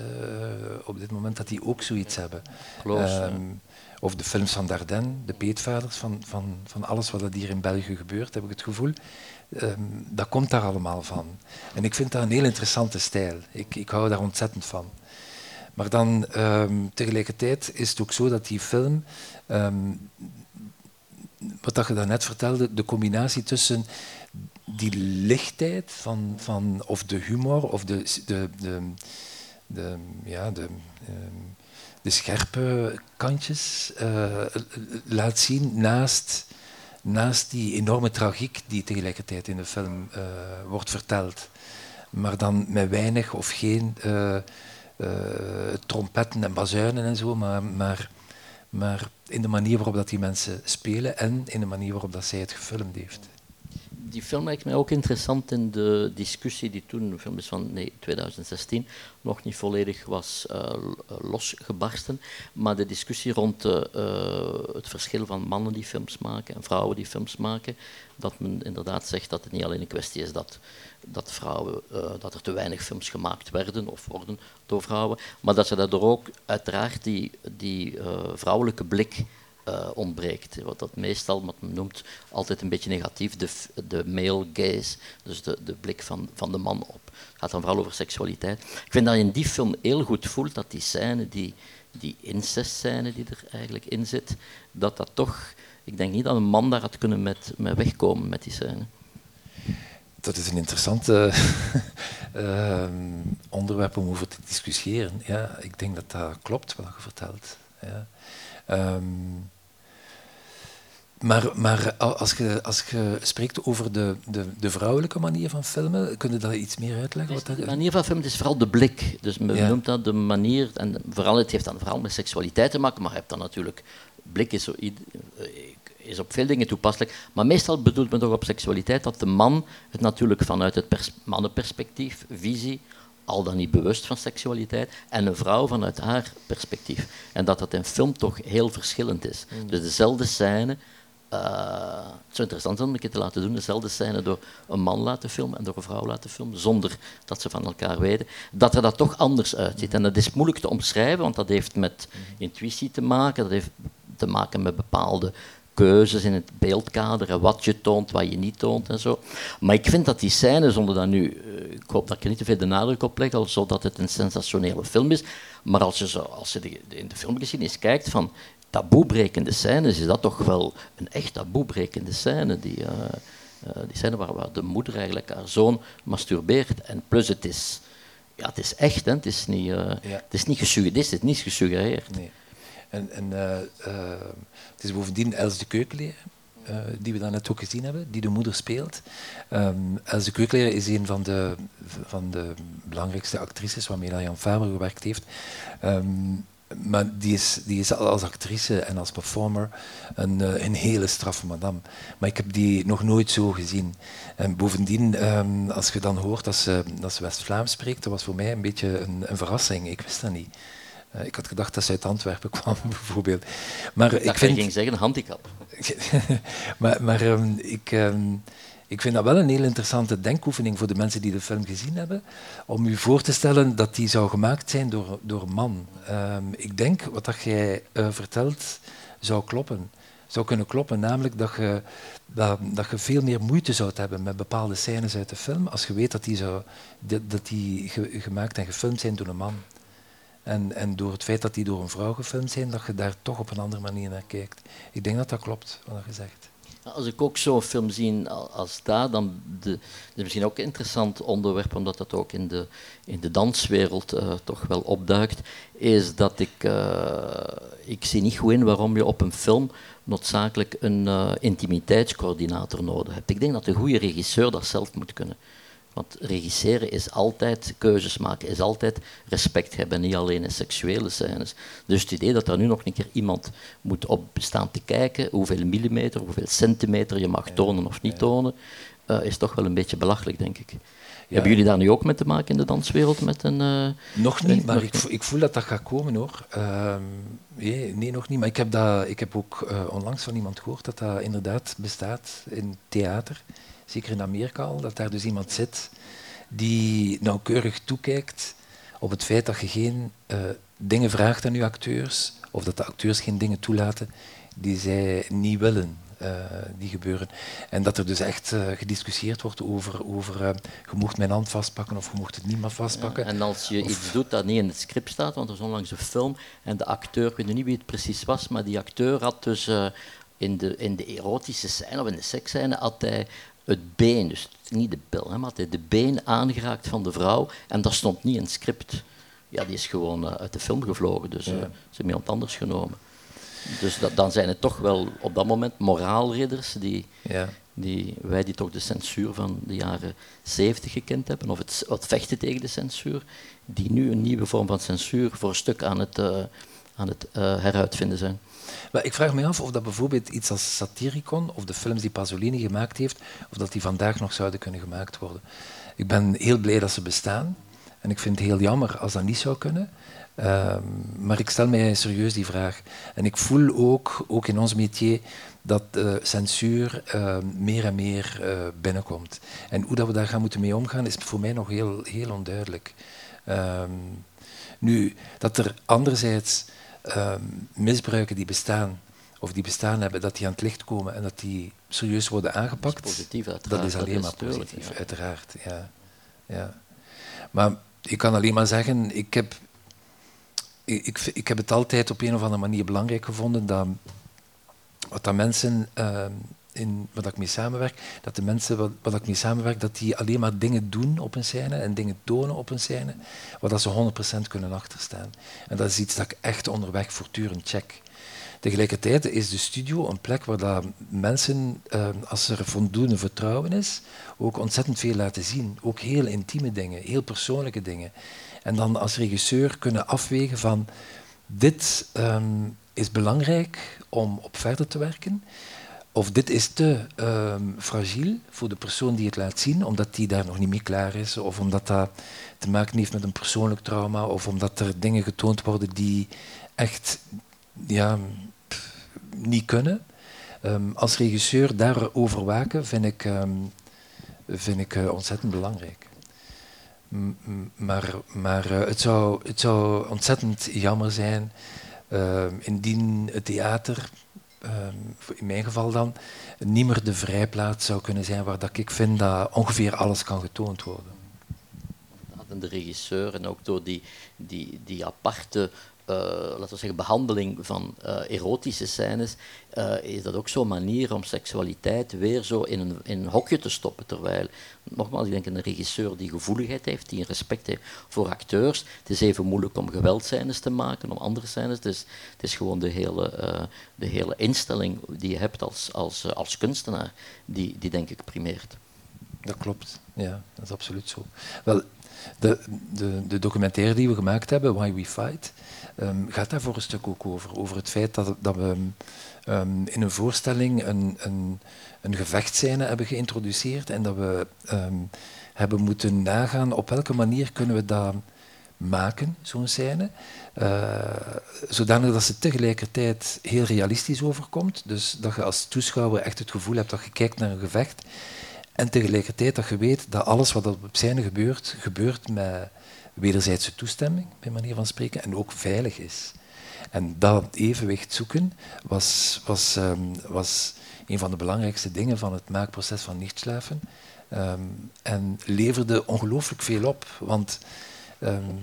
op dit moment dat die ook zoiets hebben. Close, um, of de films van Dardenne, de peetvaders, van, van, van alles wat hier in België gebeurt, heb ik het gevoel. Um, dat komt daar allemaal van. En ik vind dat een heel interessante stijl. Ik, ik hou daar ontzettend van. Maar dan tegelijkertijd is het ook zo dat die film, wat dat je daarnet vertelde, de combinatie tussen die lichtheid van, van of de humor of de, de, de, ja, de, um, de scherpe kantjes uh, laat zien naast, naast die enorme tragiek die tegelijkertijd in de film uh, wordt verteld. Maar dan met weinig of geen uh, trompetten en bazuinen en zo, maar, maar, maar in de manier waarop dat die mensen spelen en in de manier waarop dat zij het gefilmd heeft die film lijkt mij ook interessant in de discussie die toen, de film is van nee, 2016, nog niet volledig was uh, losgebarsten. Maar de discussie rond uh, het verschil van mannen die films maken en vrouwen die films maken. Dat men inderdaad zegt dat het niet alleen een kwestie is dat, dat, vrouwen, dat er te weinig films gemaakt werden of worden door vrouwen. Maar dat ze daardoor ook uiteraard die, die vrouwelijke blik uh, ontbreekt. Wat dat meestal, wat men noemt, altijd een beetje negatief, de, de male gaze, dus de, de blik van, van de man op. Het gaat dan vooral over seksualiteit. Ik vind dat je in die film heel goed voelt dat die scène, die, die incestscène die er eigenlijk in zit, dat dat toch, ik denk niet dat een man daar had kunnen met, met wegkomen met die scène. Dat is een interessant uh, onderwerp om over te discussiëren. Ja, ik denk dat dat klopt wat je vertelt. Ja. Um, maar, maar als, je, als je spreekt over de, de, de vrouwelijke manier van filmen, kun je dat iets meer uitleggen? Wat dat... De manier van filmen is vooral de blik. Dus men ja. noemt dat de manier, en vooral, het heeft dan vooral met seksualiteit te maken, maar je hebt dan natuurlijk, blik is, zo, is op veel dingen toepasselijk, maar meestal bedoelt men toch op seksualiteit dat de man het natuurlijk vanuit het pers mannenperspectief, visie, al dan niet bewust van seksualiteit, en een vrouw vanuit haar perspectief. En dat dat in film toch heel verschillend is. Mm. Dus dezelfde scène, uh, het zou interessant zijn om een keer te laten doen, dezelfde scène door een man laten filmen en door een vrouw laten filmen, zonder dat ze van elkaar weten, dat er dat toch anders uitziet. En dat is moeilijk te omschrijven, want dat heeft met intuïtie te maken, dat heeft te maken met bepaalde keuzes in het beeldkader wat je toont, wat je niet toont en zo. Maar ik vind dat die scène, zonder dat nu, ik hoop dat ik er niet te veel de nadruk op leg, al zodat het een sensationele film is, maar als je, zo, als je in de filmgeschiedenis kijkt van taboebrekende scènes, is dat toch wel een echt taboebrekende scène. Die, uh, uh, die scène waar, waar, de moeder eigenlijk haar zoon masturbeert. En plus het is, ja, het is echt, hè? Het, is niet, uh, ja. het is niet gesuggereerd. Het is niet gesuggereerd. Nee. En, en het is bovendien Els de Keukenleer, die we daarnet ook gezien hebben, die de moeder speelt. Um, Els de Keukenleer is een van de, van de belangrijkste actrices waarmee Jan Faber gewerkt heeft. Um, maar die is, die is als actrice en als performer een, een hele straffe madame. Maar ik heb die nog nooit zo gezien. En bovendien, um, als je dan hoort dat ze, dat ze West-Vlaams spreekt, dat was voor mij een beetje een, een verrassing. Ik wist dat niet. Uh, ik had gedacht dat ze uit Antwerpen kwam, bijvoorbeeld. Maar ik, ik vind... ging zeggen, handicap. maar maar um, ik, um, ik vind dat wel een heel interessante denkoefening voor de mensen die de film gezien hebben, om u voor te stellen dat die zou gemaakt zijn door, door een man. Um, ik denk, wat dat jij uh, vertelt, zou kloppen. zou kunnen kloppen. Namelijk dat je, dat, dat je veel meer moeite zou hebben met bepaalde scènes uit de film als je weet dat die, zou, dat, dat die gemaakt en gefilmd zijn door een man. En, en door het feit dat die door een vrouw gefilmd zijn, dat je daar toch op een andere manier naar kijkt. Ik denk dat dat klopt, wat je zegt. Als ik ook zo'n film zie als daar, dan de, dat is misschien ook een interessant onderwerp, omdat dat ook in de, in de danswereld uh, toch wel opduikt, is dat ik, uh, ik zie niet goed in waarom je op een film noodzakelijk een uh, intimiteitscoördinator nodig hebt. Ik denk dat een goede regisseur dat zelf moet kunnen. Want regisseren is altijd keuzes maken, is altijd respect hebben, niet alleen in seksuele scènes. Dus het idee dat er nu nog een keer iemand moet op staan te kijken hoeveel millimeter, hoeveel centimeter je mag tonen of niet tonen, uh, is toch wel een beetje belachelijk, denk ik. Hebben jullie daar nu ook mee te maken in de danswereld? Met een, uh, nog niet, maar ik, ik, voel dat dat gaat komen hoor. Uh, nee, nee, nog niet. Maar ik heb, dat, ik heb ook uh, onlangs van iemand gehoord dat dat inderdaad bestaat in theater zeker in Amerika al, dat daar dus iemand zit die nauwkeurig toekijkt op het feit dat je geen uh, dingen vraagt aan je acteurs, of dat de acteurs geen dingen toelaten die zij niet willen. Uh, die gebeuren. En dat er dus echt uh, gediscussieerd wordt over, over uh, je mocht mijn hand vastpakken of je mocht het niet meer vastpakken. Ja, en als je of... iets doet dat niet in het script staat, want er is onlangs een film en de acteur, ik weet niet wie het precies was, maar die acteur had dus in, de, in de erotische scène of in de seksscène had hij het been, dus niet de bil, hè, maar de been aangeraakt van de vrouw. En dat stond niet in het script. Ja, die is gewoon uh, uit de film gevlogen, dus uh, ze hebben iemand anders genomen. Dus dat, dan zijn het toch wel op dat moment moraalridders die, ja. die wij die toch de censuur van de jaren zeventig gekend hebben, of het, het, vechten tegen de censuur, die nu een nieuwe vorm van censuur voor een stuk aan het, uh, aan het heruitvinden zijn. Maar ik vraag me af of dat bijvoorbeeld iets als Satiricon of de films die Pasolini gemaakt heeft, of dat die vandaag nog zouden kunnen gemaakt worden. Ik ben heel blij dat ze bestaan. En ik vind het heel jammer als dat niet zou kunnen. Uh, maar ik stel mij serieus die vraag. En ik voel ook, ook in ons métier, dat uh, censuur uh, meer en meer uh, binnenkomt. En hoe dat we daar gaan moeten mee omgaan, is voor mij nog heel, heel onduidelijk. Ehm, nu, dat er anderzijds Ehm, misbruiken die bestaan, of die bestaan hebben, dat die aan het licht komen en dat die serieus worden aangepakt. Dat is positief, Dat is alleen maar positief, uiteraard. Ja. Ja. Maar ik kan alleen maar zeggen, ik heb, ik, ik, ik, heb het altijd op een of andere manier belangrijk gevonden dat wat dat mensen uh, in wat ik mee samenwerk, dat de mensen wat, wat ik mee samenwerk, dat die alleen maar dingen doen op een scène en dingen tonen op een scène, waar ze 100% kunnen achterstaan. En dat is iets dat ik echt onderweg voortdurend check. Tegelijkertijd is de studio een plek waar dat mensen, eh, als er voldoende vertrouwen is, ook ontzettend veel laten zien. Ook heel intieme dingen, heel persoonlijke dingen. En dan als regisseur kunnen afwegen van dit um, is belangrijk om op verder te werken of dit is te um, fragiel voor de persoon die het laat zien, omdat die daar nog niet mee klaar is, of omdat dat te maken heeft met een persoonlijk trauma, of omdat er dingen getoond worden die echt ja, niet kunnen. Um, als regisseur daarover waken vind ik, um, vind ik uh, ontzettend belangrijk. Maar maar uh, het, zou, het zou ontzettend jammer zijn indien het theater Ehm, in mijn geval dan, niet meer de vrijplaats zou kunnen zijn waar dat ik vind dat ongeveer alles kan getoond worden. De regisseur en ook door die, die, die aparte uh, laten we zeggen, behandeling van uh, erotische scènes, uh, is dat ook zo'n manier om seksualiteit weer zo in een, in een hokje te stoppen. Terwijl, nogmaals, ik denk een regisseur die gevoeligheid heeft, die respect heeft voor acteurs. Het is even moeilijk om geweldscènes te maken, om andere scènes. Is, het is gewoon de hele, de hele instelling die je hebt als, als, als kunstenaar, die, die denk ik primeert. Dat klopt, ja, dat is absoluut zo. Wel, de, de, de documentaire die we gemaakt hebben, Why We Fight, um, gaat daar voor een stuk ook over. Over het feit dat, dat we um, in een voorstelling een, een, een gevechtscène hebben geïntroduceerd en dat we um, hebben moeten nagaan op welke manier kunnen we dat maken, zo'n scène, uh, zodanig dat ze tegelijkertijd heel realistisch overkomt. Dus dat je als toeschouwer echt het gevoel hebt dat je kijkt naar een gevecht en tegelijkertijd dat je weet dat alles wat op scène gebeurt, gebeurt met wederzijdse toestemming, bij manier van spreken, en ook veilig is. En dat evenwicht zoeken was, was, ehm, was een van de belangrijkste dingen van het maakproces van Nichtschlafen. Ehm, en leverde ongelooflijk veel op. Want ehm,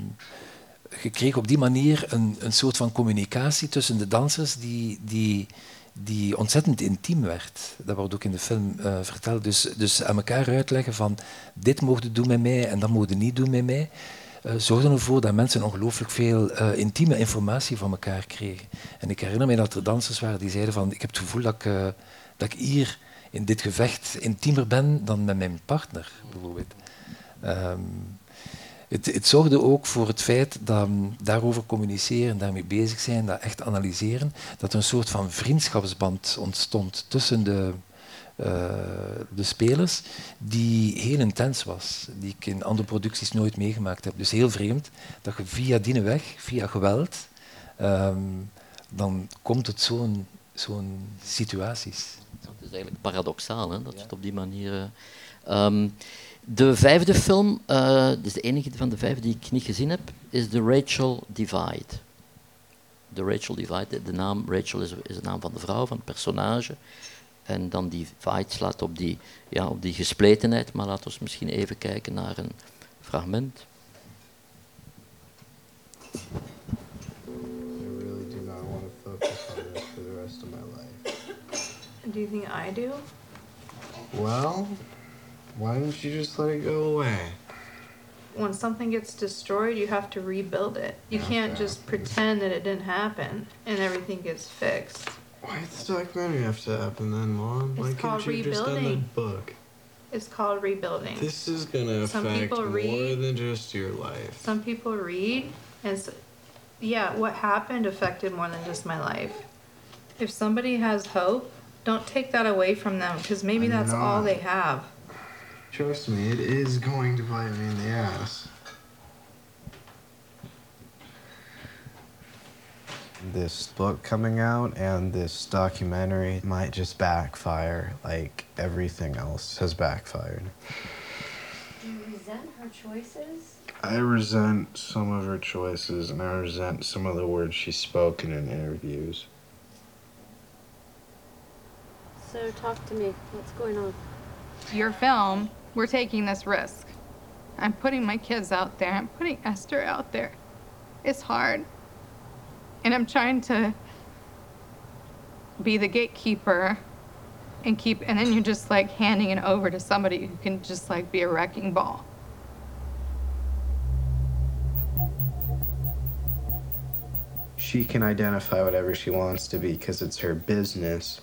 je kreeg op die manier een, een soort van communicatie tussen de dansers die, die, die ontzettend intiem werd. Dat wordt ook in de film uh, verteld. Dus, dus aan elkaar uitleggen van dit mogen doen met mij en dat mogen niet doen met mij. Zorgde ervoor dat mensen ongelooflijk veel uh, intieme informatie van elkaar kregen. En ik herinner me dat er dansers waren die zeiden van ik heb het gevoel dat ik, dat ik hier in dit gevecht intiemer ben dan met mijn partner, bijvoorbeeld. Um, het, het, zorgde ook voor het feit dat daarover communiceren, daarmee bezig zijn, dat echt analyseren, dat er een soort van vriendschapsband ontstond tussen de, uh, de spelers, die heel intens was, die ik in andere producties nooit meegemaakt heb. Dus heel vreemd dat je via die weg, via geweld, um, dan komt het zo'n zo'n situaties. Het is eigenlijk paradoxaal hè, dat je het op die manier. Uh, um, de vijfde film, uh, dus de enige van de vijf die ik niet gezien heb, is The Rachel Divide. The Rachel Divide, de naam Rachel is, is de naam van de vrouw, van het personage. En dan die divide slaat op die, ja, op die gespletenheid, maar laten we misschien even kijken naar een fragment. Do you think I do? Well, why don't you just let it go away? When something gets destroyed, you have to rebuild it. You okay. can't just pretend that it didn't happen and everything gets fixed. Why does the documentary have to happen then, Mom? It's Why called couldn't you rebuilding. just done the book? It's called rebuilding. This is gonna Some affect people more read- than just your life. Some people read, and s yeah, what happened affected more than just my life. If somebody has hope, don't take that away from them because maybe I'm that's all not. they have. Trust me, it is going to bite me in the ass. This book coming out and this documentary might just backfire like everything else has backfired. Do you resent her choices? I resent some of her choices and I resent some of the words she's spoken in interviews. So talk to me. What's going on? Your film, we're taking this risk. I'm putting my kids out there. I'm putting Esther out there. It's hard. And I'm trying to be the gatekeeper and keep, and then you're just like handing it over to somebody who can just like be a wrecking ball. She can identify whatever she wants to be because it's her business.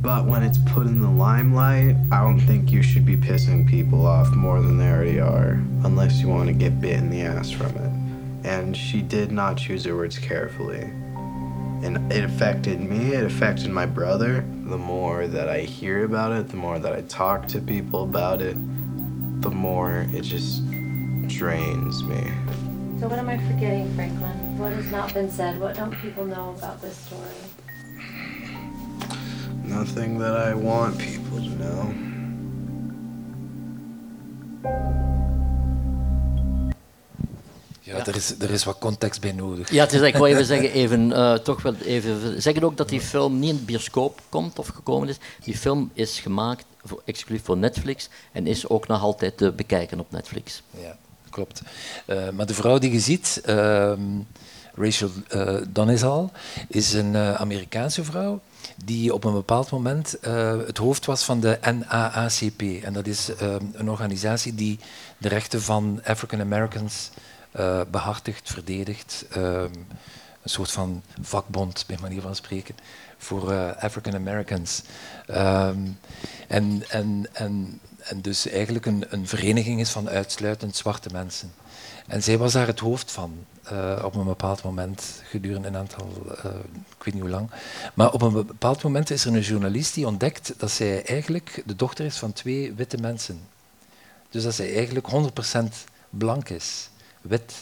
But when it's put in the limelight, I don't think you should be pissing people off more than they already are, unless you want to get bit in the ass from it. And she did not choose her words carefully. And it affected me, it affected my brother. The more that I hear about it, the more that I talk to people about it, the more it just drains me. So what am I forgetting, Franklin? What has not been said? What don't people know about this story? Nothing that I want people to know. Ja, Er, is, er is wat context bij nodig. Ja, het is, ik wil even zeggen, even, uh, toch wel even zeggen ook dat die film niet in de bioscoop komt of gekomen is. Die film is gemaakt voor, exclusief voor Netflix en is ook nog altijd te bekijken op Netflix. Ja, klopt. Uh, maar de vrouw die je ziet, uh, Rachel uh, Donizal, is een Amerikaanse vrouw die op een bepaald moment uh, het hoofd was van de NAACP. En dat is uh, een organisatie die de rechten van African Americans uh, behartigt, verdedigt. een soort van vakbond, bij manier van spreken, voor African Americans. Um, en, en, en, en dus eigenlijk een, een vereniging is van uitsluitend zwarte mensen. En zij was daar het hoofd van uh, op een bepaald moment, gedurende een aantal, ik weet niet hoe lang. Maar op een bepaald moment is er een journalist die ontdekt dat zij eigenlijk de dochter is van twee witte mensen. Dus dat zij eigenlijk 100% blank is, wit.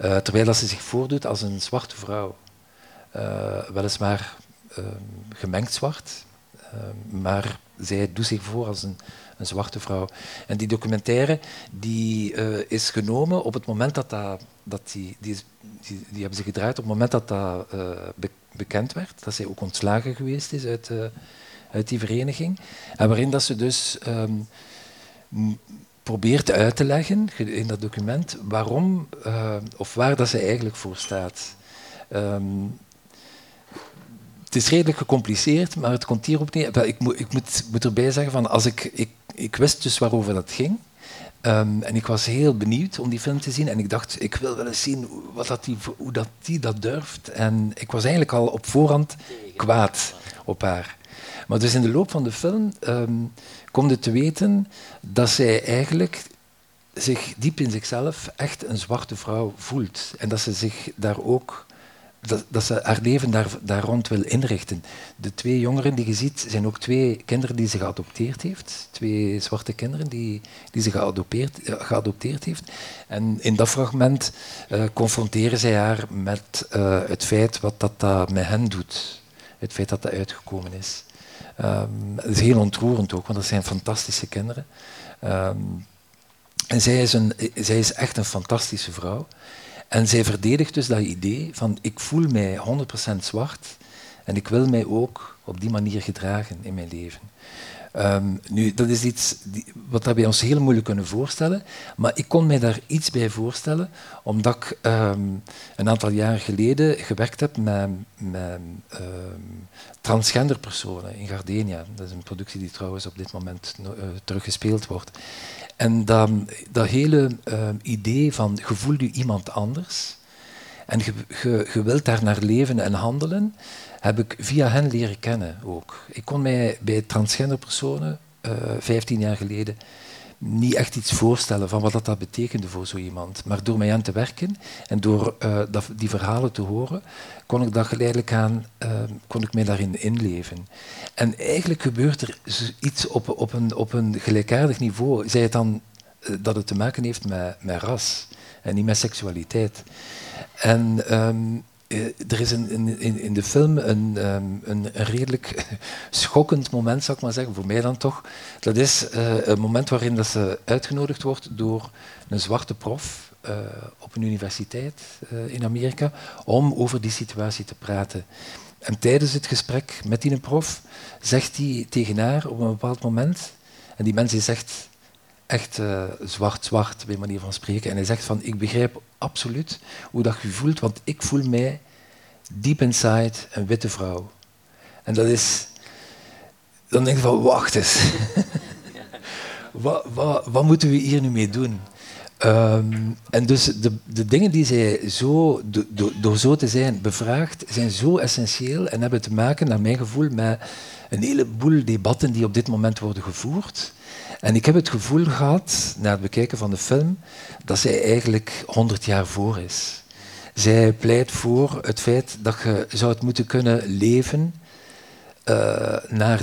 Uh, terwijl dat ze zich voordoet als een zwarte vrouw. weliswaar gemengd zwart, Ehm, maar zij doet zich voor als een, een zwarte vrouw. En die documentaire die, eh, is genomen op het moment dat dat... die, die, die, hebben ze gedraaid op het moment dat dat bekend werd. Dat zij ook ontslagen geweest is uit, uit die vereniging. En waarin dat ze dus um, probeert uit te leggen in dat document waarom uh, of waar dat ze eigenlijk voor staat. Um, het is redelijk gecompliceerd, maar het komt hierop neer. Ik, moet, ik moet, moet erbij zeggen, van als ik, ik, ik wist dus waarover dat ging. Um, en ik was heel benieuwd om die film te zien. En ik dacht, ik wil wel eens zien wat dat die, hoe dat die dat durft. En ik was eigenlijk al op voorhand kwaad op haar. Maar dus in de loop van de film um, komt het te weten dat zij eigenlijk zich diep in zichzelf echt een zwarte vrouw voelt. En dat ze zich daar ook dat, ze haar leven daar, daar rond wil inrichten. De twee jongeren die je ziet, zijn ook twee kinderen die ze geadopteerd heeft. Twee zwarte kinderen die, die ze geadopteerd, geadopteerd heeft. En in dat fragment uh, confronteren zij haar met uh, het feit wat dat, dat met hen doet. Het feit dat dat uitgekomen is. Um, het is heel ontroerend ook, want dat zijn fantastische kinderen. Um, en zij is, een, zij is echt een fantastische vrouw. En zij verdedigt dus dat idee van ik voel mij 100% zwart en ik wil mij ook op die manier gedragen in mijn leven. Um, nu, dat is iets die, wat we ons heel moeilijk kunnen voorstellen, maar ik kon mij daar iets bij voorstellen, omdat ik um, een aantal jaren geleden gewerkt heb met, met um, transgender personen in Gardenia. Dat is een productie die trouwens op dit moment uh, teruggespeeld wordt. En dat, dat hele idee van gevoel je iemand anders en je wilt daar naar leven en handelen, heb ik via hen leren kennen ook. Ik kon mij bij transgender personen, uh, 15 jaar geleden, niet echt iets voorstellen van wat dat, dat betekende voor zo iemand. Maar door mij aan te werken en door uh, dat, die verhalen te horen, kon ik dat geleidelijk aan, uh, kon ik mij daarin inleven. En eigenlijk gebeurt er iets op, op, een, op een gelijkaardig niveau. Zij het dan dat het te maken heeft met, met ras en niet met seksualiteit. En um, er is in, in, in de film een, um, een, redelijk schokkend moment, zou ik maar zeggen, voor mij dan toch. Dat is uh, een moment waarin dat ze uitgenodigd wordt door een zwarte prof uh, op een universiteit in Amerika om over die situatie te praten. En tijdens het gesprek met die prof zegt hij tegen haar op een bepaald moment, en die mens zegt echt zwart-zwart, uh, bij manier van spreken. En hij zegt van, ik begrijp absoluut hoe dat je voelt, want ik voel mij deep inside een witte vrouw. En dat is... Dan denk je van, wacht eens. wat, wat, moeten we hier nu mee doen? Um, en dus de, de dingen die zij zo, do, do, door zo te zijn bevraagd, zijn zo essentieel en hebben te maken, naar mijn gevoel, met een heleboel debatten die op dit moment worden gevoerd. En ik heb het gevoel gehad, na het bekijken van de film, dat zij eigenlijk 100 jaar voor is. Zij pleit voor het feit dat je zou het moeten kunnen leven uh, naar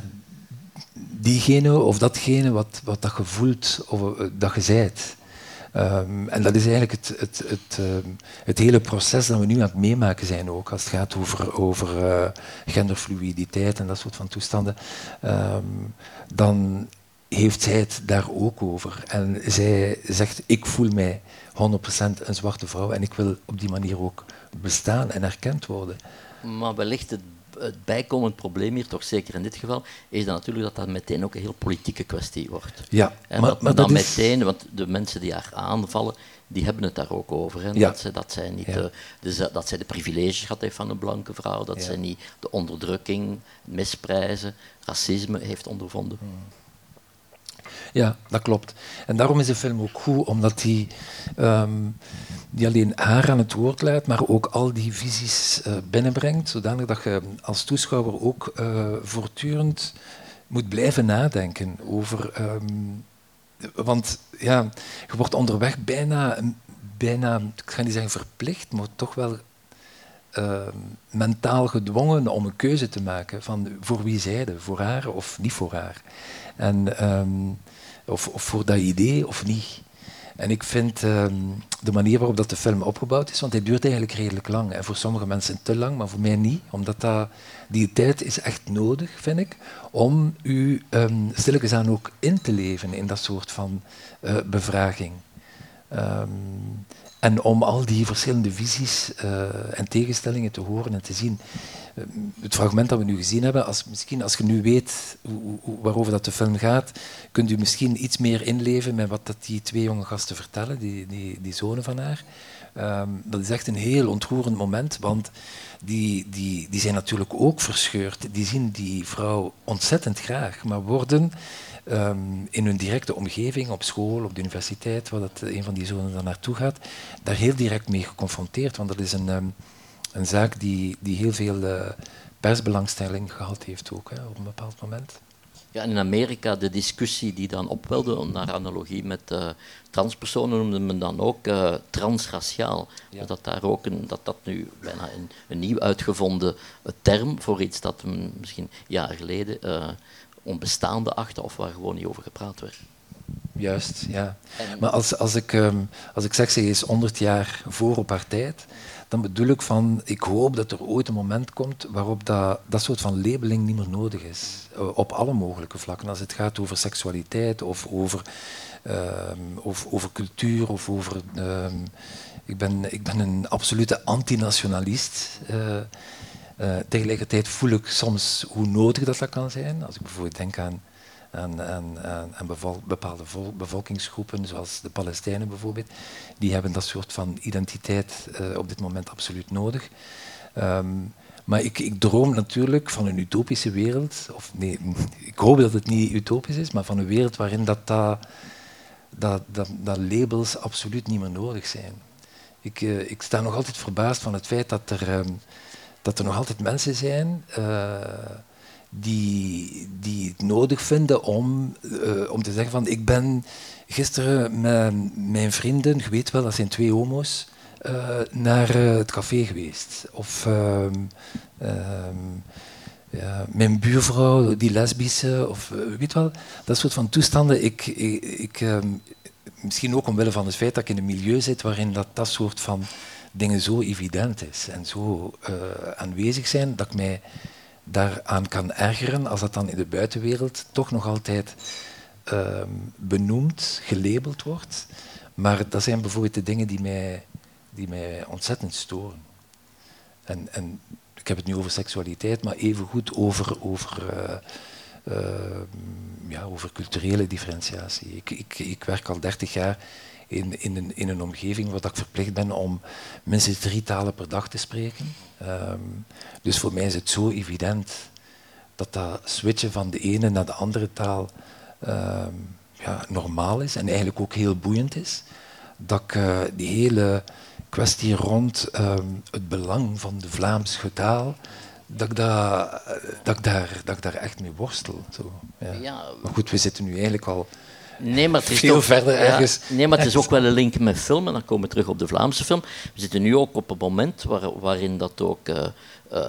diegene of datgene wat, wat dat je voelt of uh, dat je zijt. Um, en dat is eigenlijk het, het, het, uh, het, hele proces dat we nu aan het meemaken zijn ook, als het gaat over, over genderfluiditeit en dat soort van toestanden. Um, dan heeft zij het daar ook over. En zij zegt, ik voel mij 100% een zwarte vrouw en ik wil op die manier ook bestaan en erkend worden. Maar wellicht het, het bijkomend probleem hier, toch zeker in dit geval, is dan natuurlijk dat dat meteen ook een heel politieke kwestie wordt. Ja, en maar, dat, maar dan is... meteen, want de mensen die haar aanvallen, die hebben het daar ook over. Ja. Dat, zij, dat, zij niet ja. de, de, dat zij de privileges gehad heeft van een blanke vrouw, dat ja. zij niet de onderdrukking, misprijzen, racisme heeft ondervonden. Hmm. Ja, dat klopt. En daarom is de film ook goed, omdat hij um, die alleen haar aan het woord laat, maar ook al die visies uh, binnenbrengt, zodanig dat je als toeschouwer ook uh, voortdurend moet blijven nadenken over. Um, want ja, je wordt onderweg bijna, bijna, ik ga niet zeggen verplicht, maar toch wel uh, mentaal gedwongen om een keuze te maken van voor wie zijde, voor haar of niet voor haar. En, um, of, of, voor dat idee of niet. En ik vind ehm, de manier waarop dat de film opgebouwd is, want hij duurt eigenlijk redelijk lang. En voor sommige mensen te lang, maar voor mij niet. Omdat dat, die tijd is echt nodig, vind ik, om u um, stilletjes aan ook in te leven in dat soort van uh, bevraging. En om al die verschillende visies uh, en tegenstellingen te horen en te zien. Uh, het fragment dat we nu gezien hebben, als, misschien als je nu weet waarover dat de film gaat, kunt u misschien iets meer inleven met wat dat die twee jonge gasten vertellen, die, die, die zonen van haar. Um, dat is echt een heel ontroerend moment, want die, die, die zijn natuurlijk ook verscheurd. Die zien die vrouw ontzettend graag, maar worden um, in hun directe omgeving, op school, op de universiteit, waar dat een van die zonen dan naartoe gaat, daar heel direct mee geconfronteerd. Want dat is een, um, een zaak die, die heel veel uh, persbelangstelling gehad heeft ook, hè, op een bepaald moment. Ja, in Amerika de discussie die dan opwelde, naar analogie met uh, transpersonen noemde men dan ook uh, transraciaal. Ja. Dat, daar ook een, dat dat nu bijna een, een nieuw uitgevonden term voor iets dat misschien jaren geleden onbestaande achten of waar gewoon niet over gepraat werd. Juist, ja. Maar als, als, ik, um, als ik zeg, ze is 100 jaar voor op haar tijd, dan bedoel ik van, ik hoop dat er ooit een moment komt waarop dat, dat soort van labeling niet meer nodig is. Uh, op alle mogelijke vlakken. Als het gaat over seksualiteit of over, um, of, over cultuur of over... Um, ik, ben, ik ben een absolute antinationalist. Uh, uh, tegelijkertijd voel ik soms hoe nodig dat, dat kan zijn. Als ik bijvoorbeeld denk aan, aan, aan, bepaalde vol, bevolkingsgroepen, zoals de Palestijnen bijvoorbeeld, die hebben dat soort van identiteit uh, op dit moment absoluut nodig. Um, maar ik, ik, droom natuurlijk van een utopische wereld, of nee, ik hoop dat het niet utopisch is, maar van een wereld waarin dat, dat, dat, dat, labels absoluut niet meer nodig zijn. Ik, uh, ik sta nog altijd verbaasd van het feit dat er... Um, dat er nog altijd mensen zijn uh, die, die het nodig vinden om, uh, om te zeggen van ik ben gisteren met mijn vrienden, je weet wel, dat zijn twee homo's, uh, naar het café geweest. Of um, um, ja, mijn buurvrouw, die lesbische, of weet wel, dat soort van toestanden. Ik, ik, um, misschien ook omwille van het feit dat ik in een milieu zit waarin dat, dat soort van dingen zo evident is en zo uh, aanwezig zijn dat ik mij daaraan kan ergeren als dat dan in de buitenwereld toch nog altijd uh, benoemd, gelabeld wordt. Maar dat zijn bijvoorbeeld de dingen die mij, die mij ontzettend storen. En, en ik heb het nu over seksualiteit, maar evengoed over, over, uh, ja, over culturele differentiatie. Ik, ik, ik werk al dertig jaar in, in, een, in een omgeving waar ik verplicht ben om minstens drie talen per dag te spreken. Um, dus voor mij is het zo evident dat dat switchen van de ene naar de andere taal um, ja, normaal is en eigenlijk ook heel boeiend is. Dat ik uh, die hele kwestie rond um, het belang van de Vlaamse taal, dat ik, dat, dat, ik daar, dat ik daar echt mee worstel. Zo, ja. Ja, maar goed, we zitten nu eigenlijk al Nee, maar het is veel toch, verder ergens. Ja, nee, maar het is ook wel een link met film. En dan komen we terug op de Vlaamse film. We zitten nu ook op een moment waar, waarin dat ook uh, uh,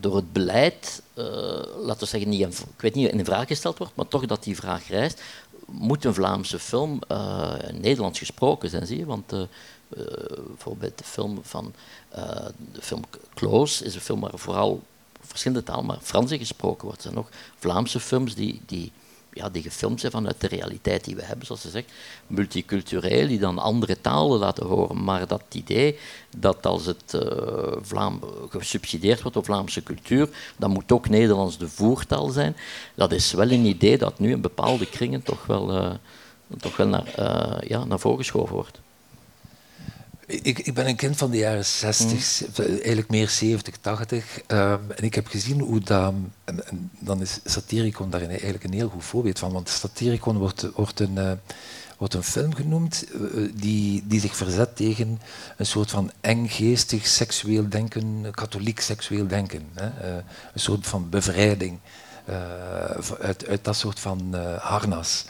door het beleid, uh, laten we zeggen, niet in, ik weet niet in vraag gesteld wordt, maar toch dat die vraag rijst. Moet een Vlaamse film Nederlands gesproken zijn, zie je? Want bijvoorbeeld de film van de film Close is een film waar vooral verschillende talen, maar Frans gesproken wordt. Er zijn nog Vlaamse films die, die ja, die gefilmd zijn vanuit de realiteit die we hebben, zoals ze zegt, multicultureel, die dan andere talen laten horen. Maar dat idee dat als het uh, Vlaam gesubsidieerd wordt door Vlaamse cultuur, dan moet ook Nederlands de voertaal zijn. Dat is wel een idee dat nu in bepaalde kringen toch wel, uh, toch wel naar, uh, ja, naar voren geschoven wordt. Ik, ik, ben een kind van de jaren 60, mm. eigenlijk meer 70, 80. Um, en ik heb gezien hoe dat. En, en, dan is Satiricon daar eigenlijk een heel goed voorbeeld van. Want Satiricon wordt, wordt, een, uh, wordt een film genoemd uh, die, die zich verzet tegen een soort van enggeestig seksueel denken, katholiek seksueel denken. Hè? Uh, een soort van bevrijding uit, uit, dat soort van harnas.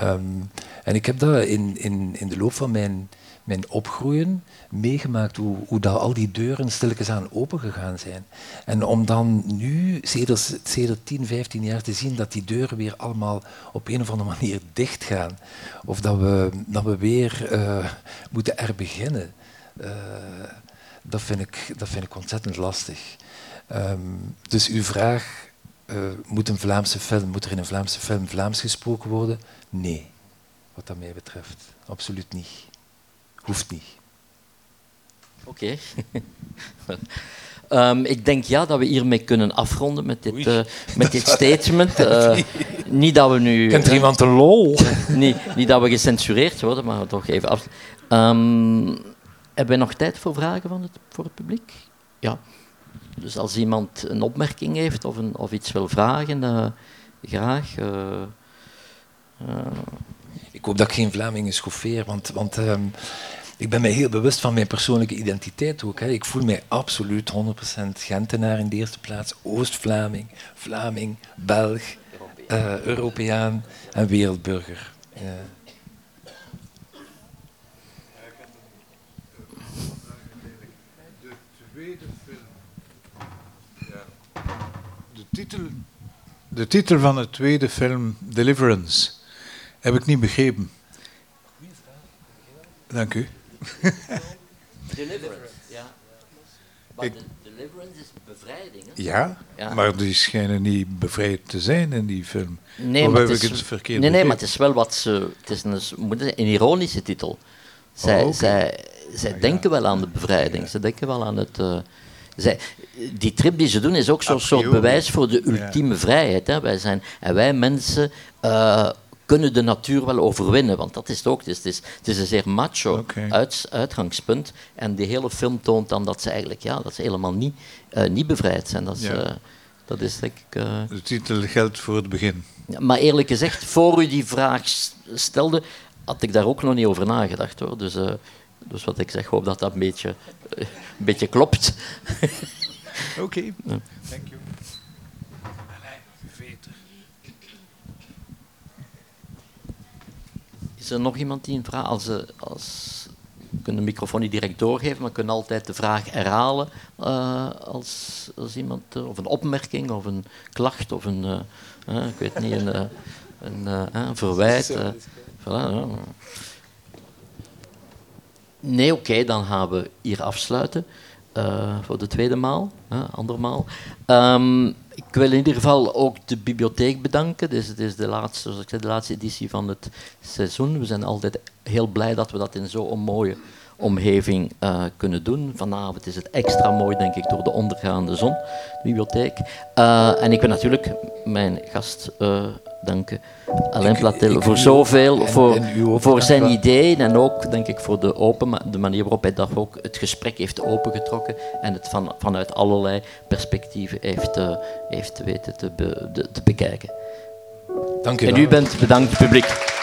Um, en ik heb dat in, in, in de loop van mijn mijn opgroeien meegemaakt hoe, hoe dat al die deuren stilletjes aan opengegaan zijn. En om dan nu, sedert, sedert 10, 15 jaar, te zien dat die deuren weer allemaal op een of andere manier dichtgaan. Of dat we, dat we weer uh, moeten herbeginnen. Uh, dat, vind ik, dat vind ik ontzettend lastig. Um, dus uw vraag, uh, moet, een Vlaamse film, moet er in een Vlaamse film Vlaams gesproken worden? Nee, wat dat mij betreft. Absoluut niet. Hoeft niet. Oké. Okay. um, ik denk ja dat we hiermee kunnen afronden met dit, uh, met dit statement. Uh, niet dat we nu. Kent er iemand een lol? niet, niet dat we gecensureerd worden, maar toch even af. Um, hebben we nog tijd voor vragen van het, voor het publiek? Ja. Dus als iemand een opmerking heeft of, een, of iets wil vragen, uh, graag. Hoop dat ik geen Vlamingen schoffeer, want, want um, ik ben mij heel bewust van mijn persoonlijke identiteit ook. Hè. Ik voel mij absoluut 100% Gentenaar in de eerste plaats, Oost-Vlaming, Vlaming, Belg, uh, Europeaan en wereldburger. Uh. De tweede film. De titel, de titel van de tweede film, Deliverance, heb ik niet begrepen. Dank u. Deliverance, ja. Maar deliverance is bevrijding. Hè? Ja, ja, maar die schijnen niet bevrijd te zijn in die film. Nee, of maar heb het ik is, het verkeerd Nee, nee, maar het is wel wat ze. Het is een, een ironische titel. Zij, Oh, oké. zij, zij denken wel aan de bevrijding. Ze denken wel aan het. uh, zij, die trip die ze doen is ook zo'n soort bewijs voor de ultieme vrijheid. Hè. Wij zijn, en wij mensen uh, kunnen de natuur wel overwinnen. Want dat is het ook. Het is, het is, het is een zeer macho uit, uitgangspunt. En die hele film toont dan dat ze eigenlijk ja, dat ze helemaal niet, uh, niet bevrijd zijn. Dat is, Ja. uh, dat is denk ik. uh, De titel geldt voor het begin. ja, maar eerlijk gezegd, voor u die vraag stelde, had ik daar ook nog niet over nagedacht hoor. Dus, eh, dus wat ik zeg, hoop dat dat een beetje, eh, een beetje klopt. Oké, you. Is er nog iemand die een vraag... Als, als, we kunnen de microfoon niet direct doorgeven, maar we kunnen altijd de vraag herhalen eh, als, als iemand... eh, of een opmerking, of een klacht, of een... eh, ik weet niet, een, een, verwijt. voilà. Nee, oké, dan gaan we hier afsluiten. Eh, voor de tweede maal, hè, andermaal. Ehm, ik wil in ieder geval ook de bibliotheek bedanken. Dus het is de laatste, zoals ik zei, de laatste editie van het seizoen. We zijn altijd heel blij dat we dat in zo'n mooie omgeving eh, kunnen doen. Vanavond is het extra mooi, denk ik, door de ondergaande zon, de bibliotheek. Eh, en ik wil natuurlijk mijn gast danken, Alain Platel, voor zoveel, en- voor, en voor zijn ideeën en ook, denk ik, voor de, open, de manier waarop hij dat ook het gesprek heeft opengetrokken en het van, vanuit allerlei perspectieven heeft, eh, heeft weten te, be- de- te bekijken. Dank u En wel. u bent bedankt, publiek.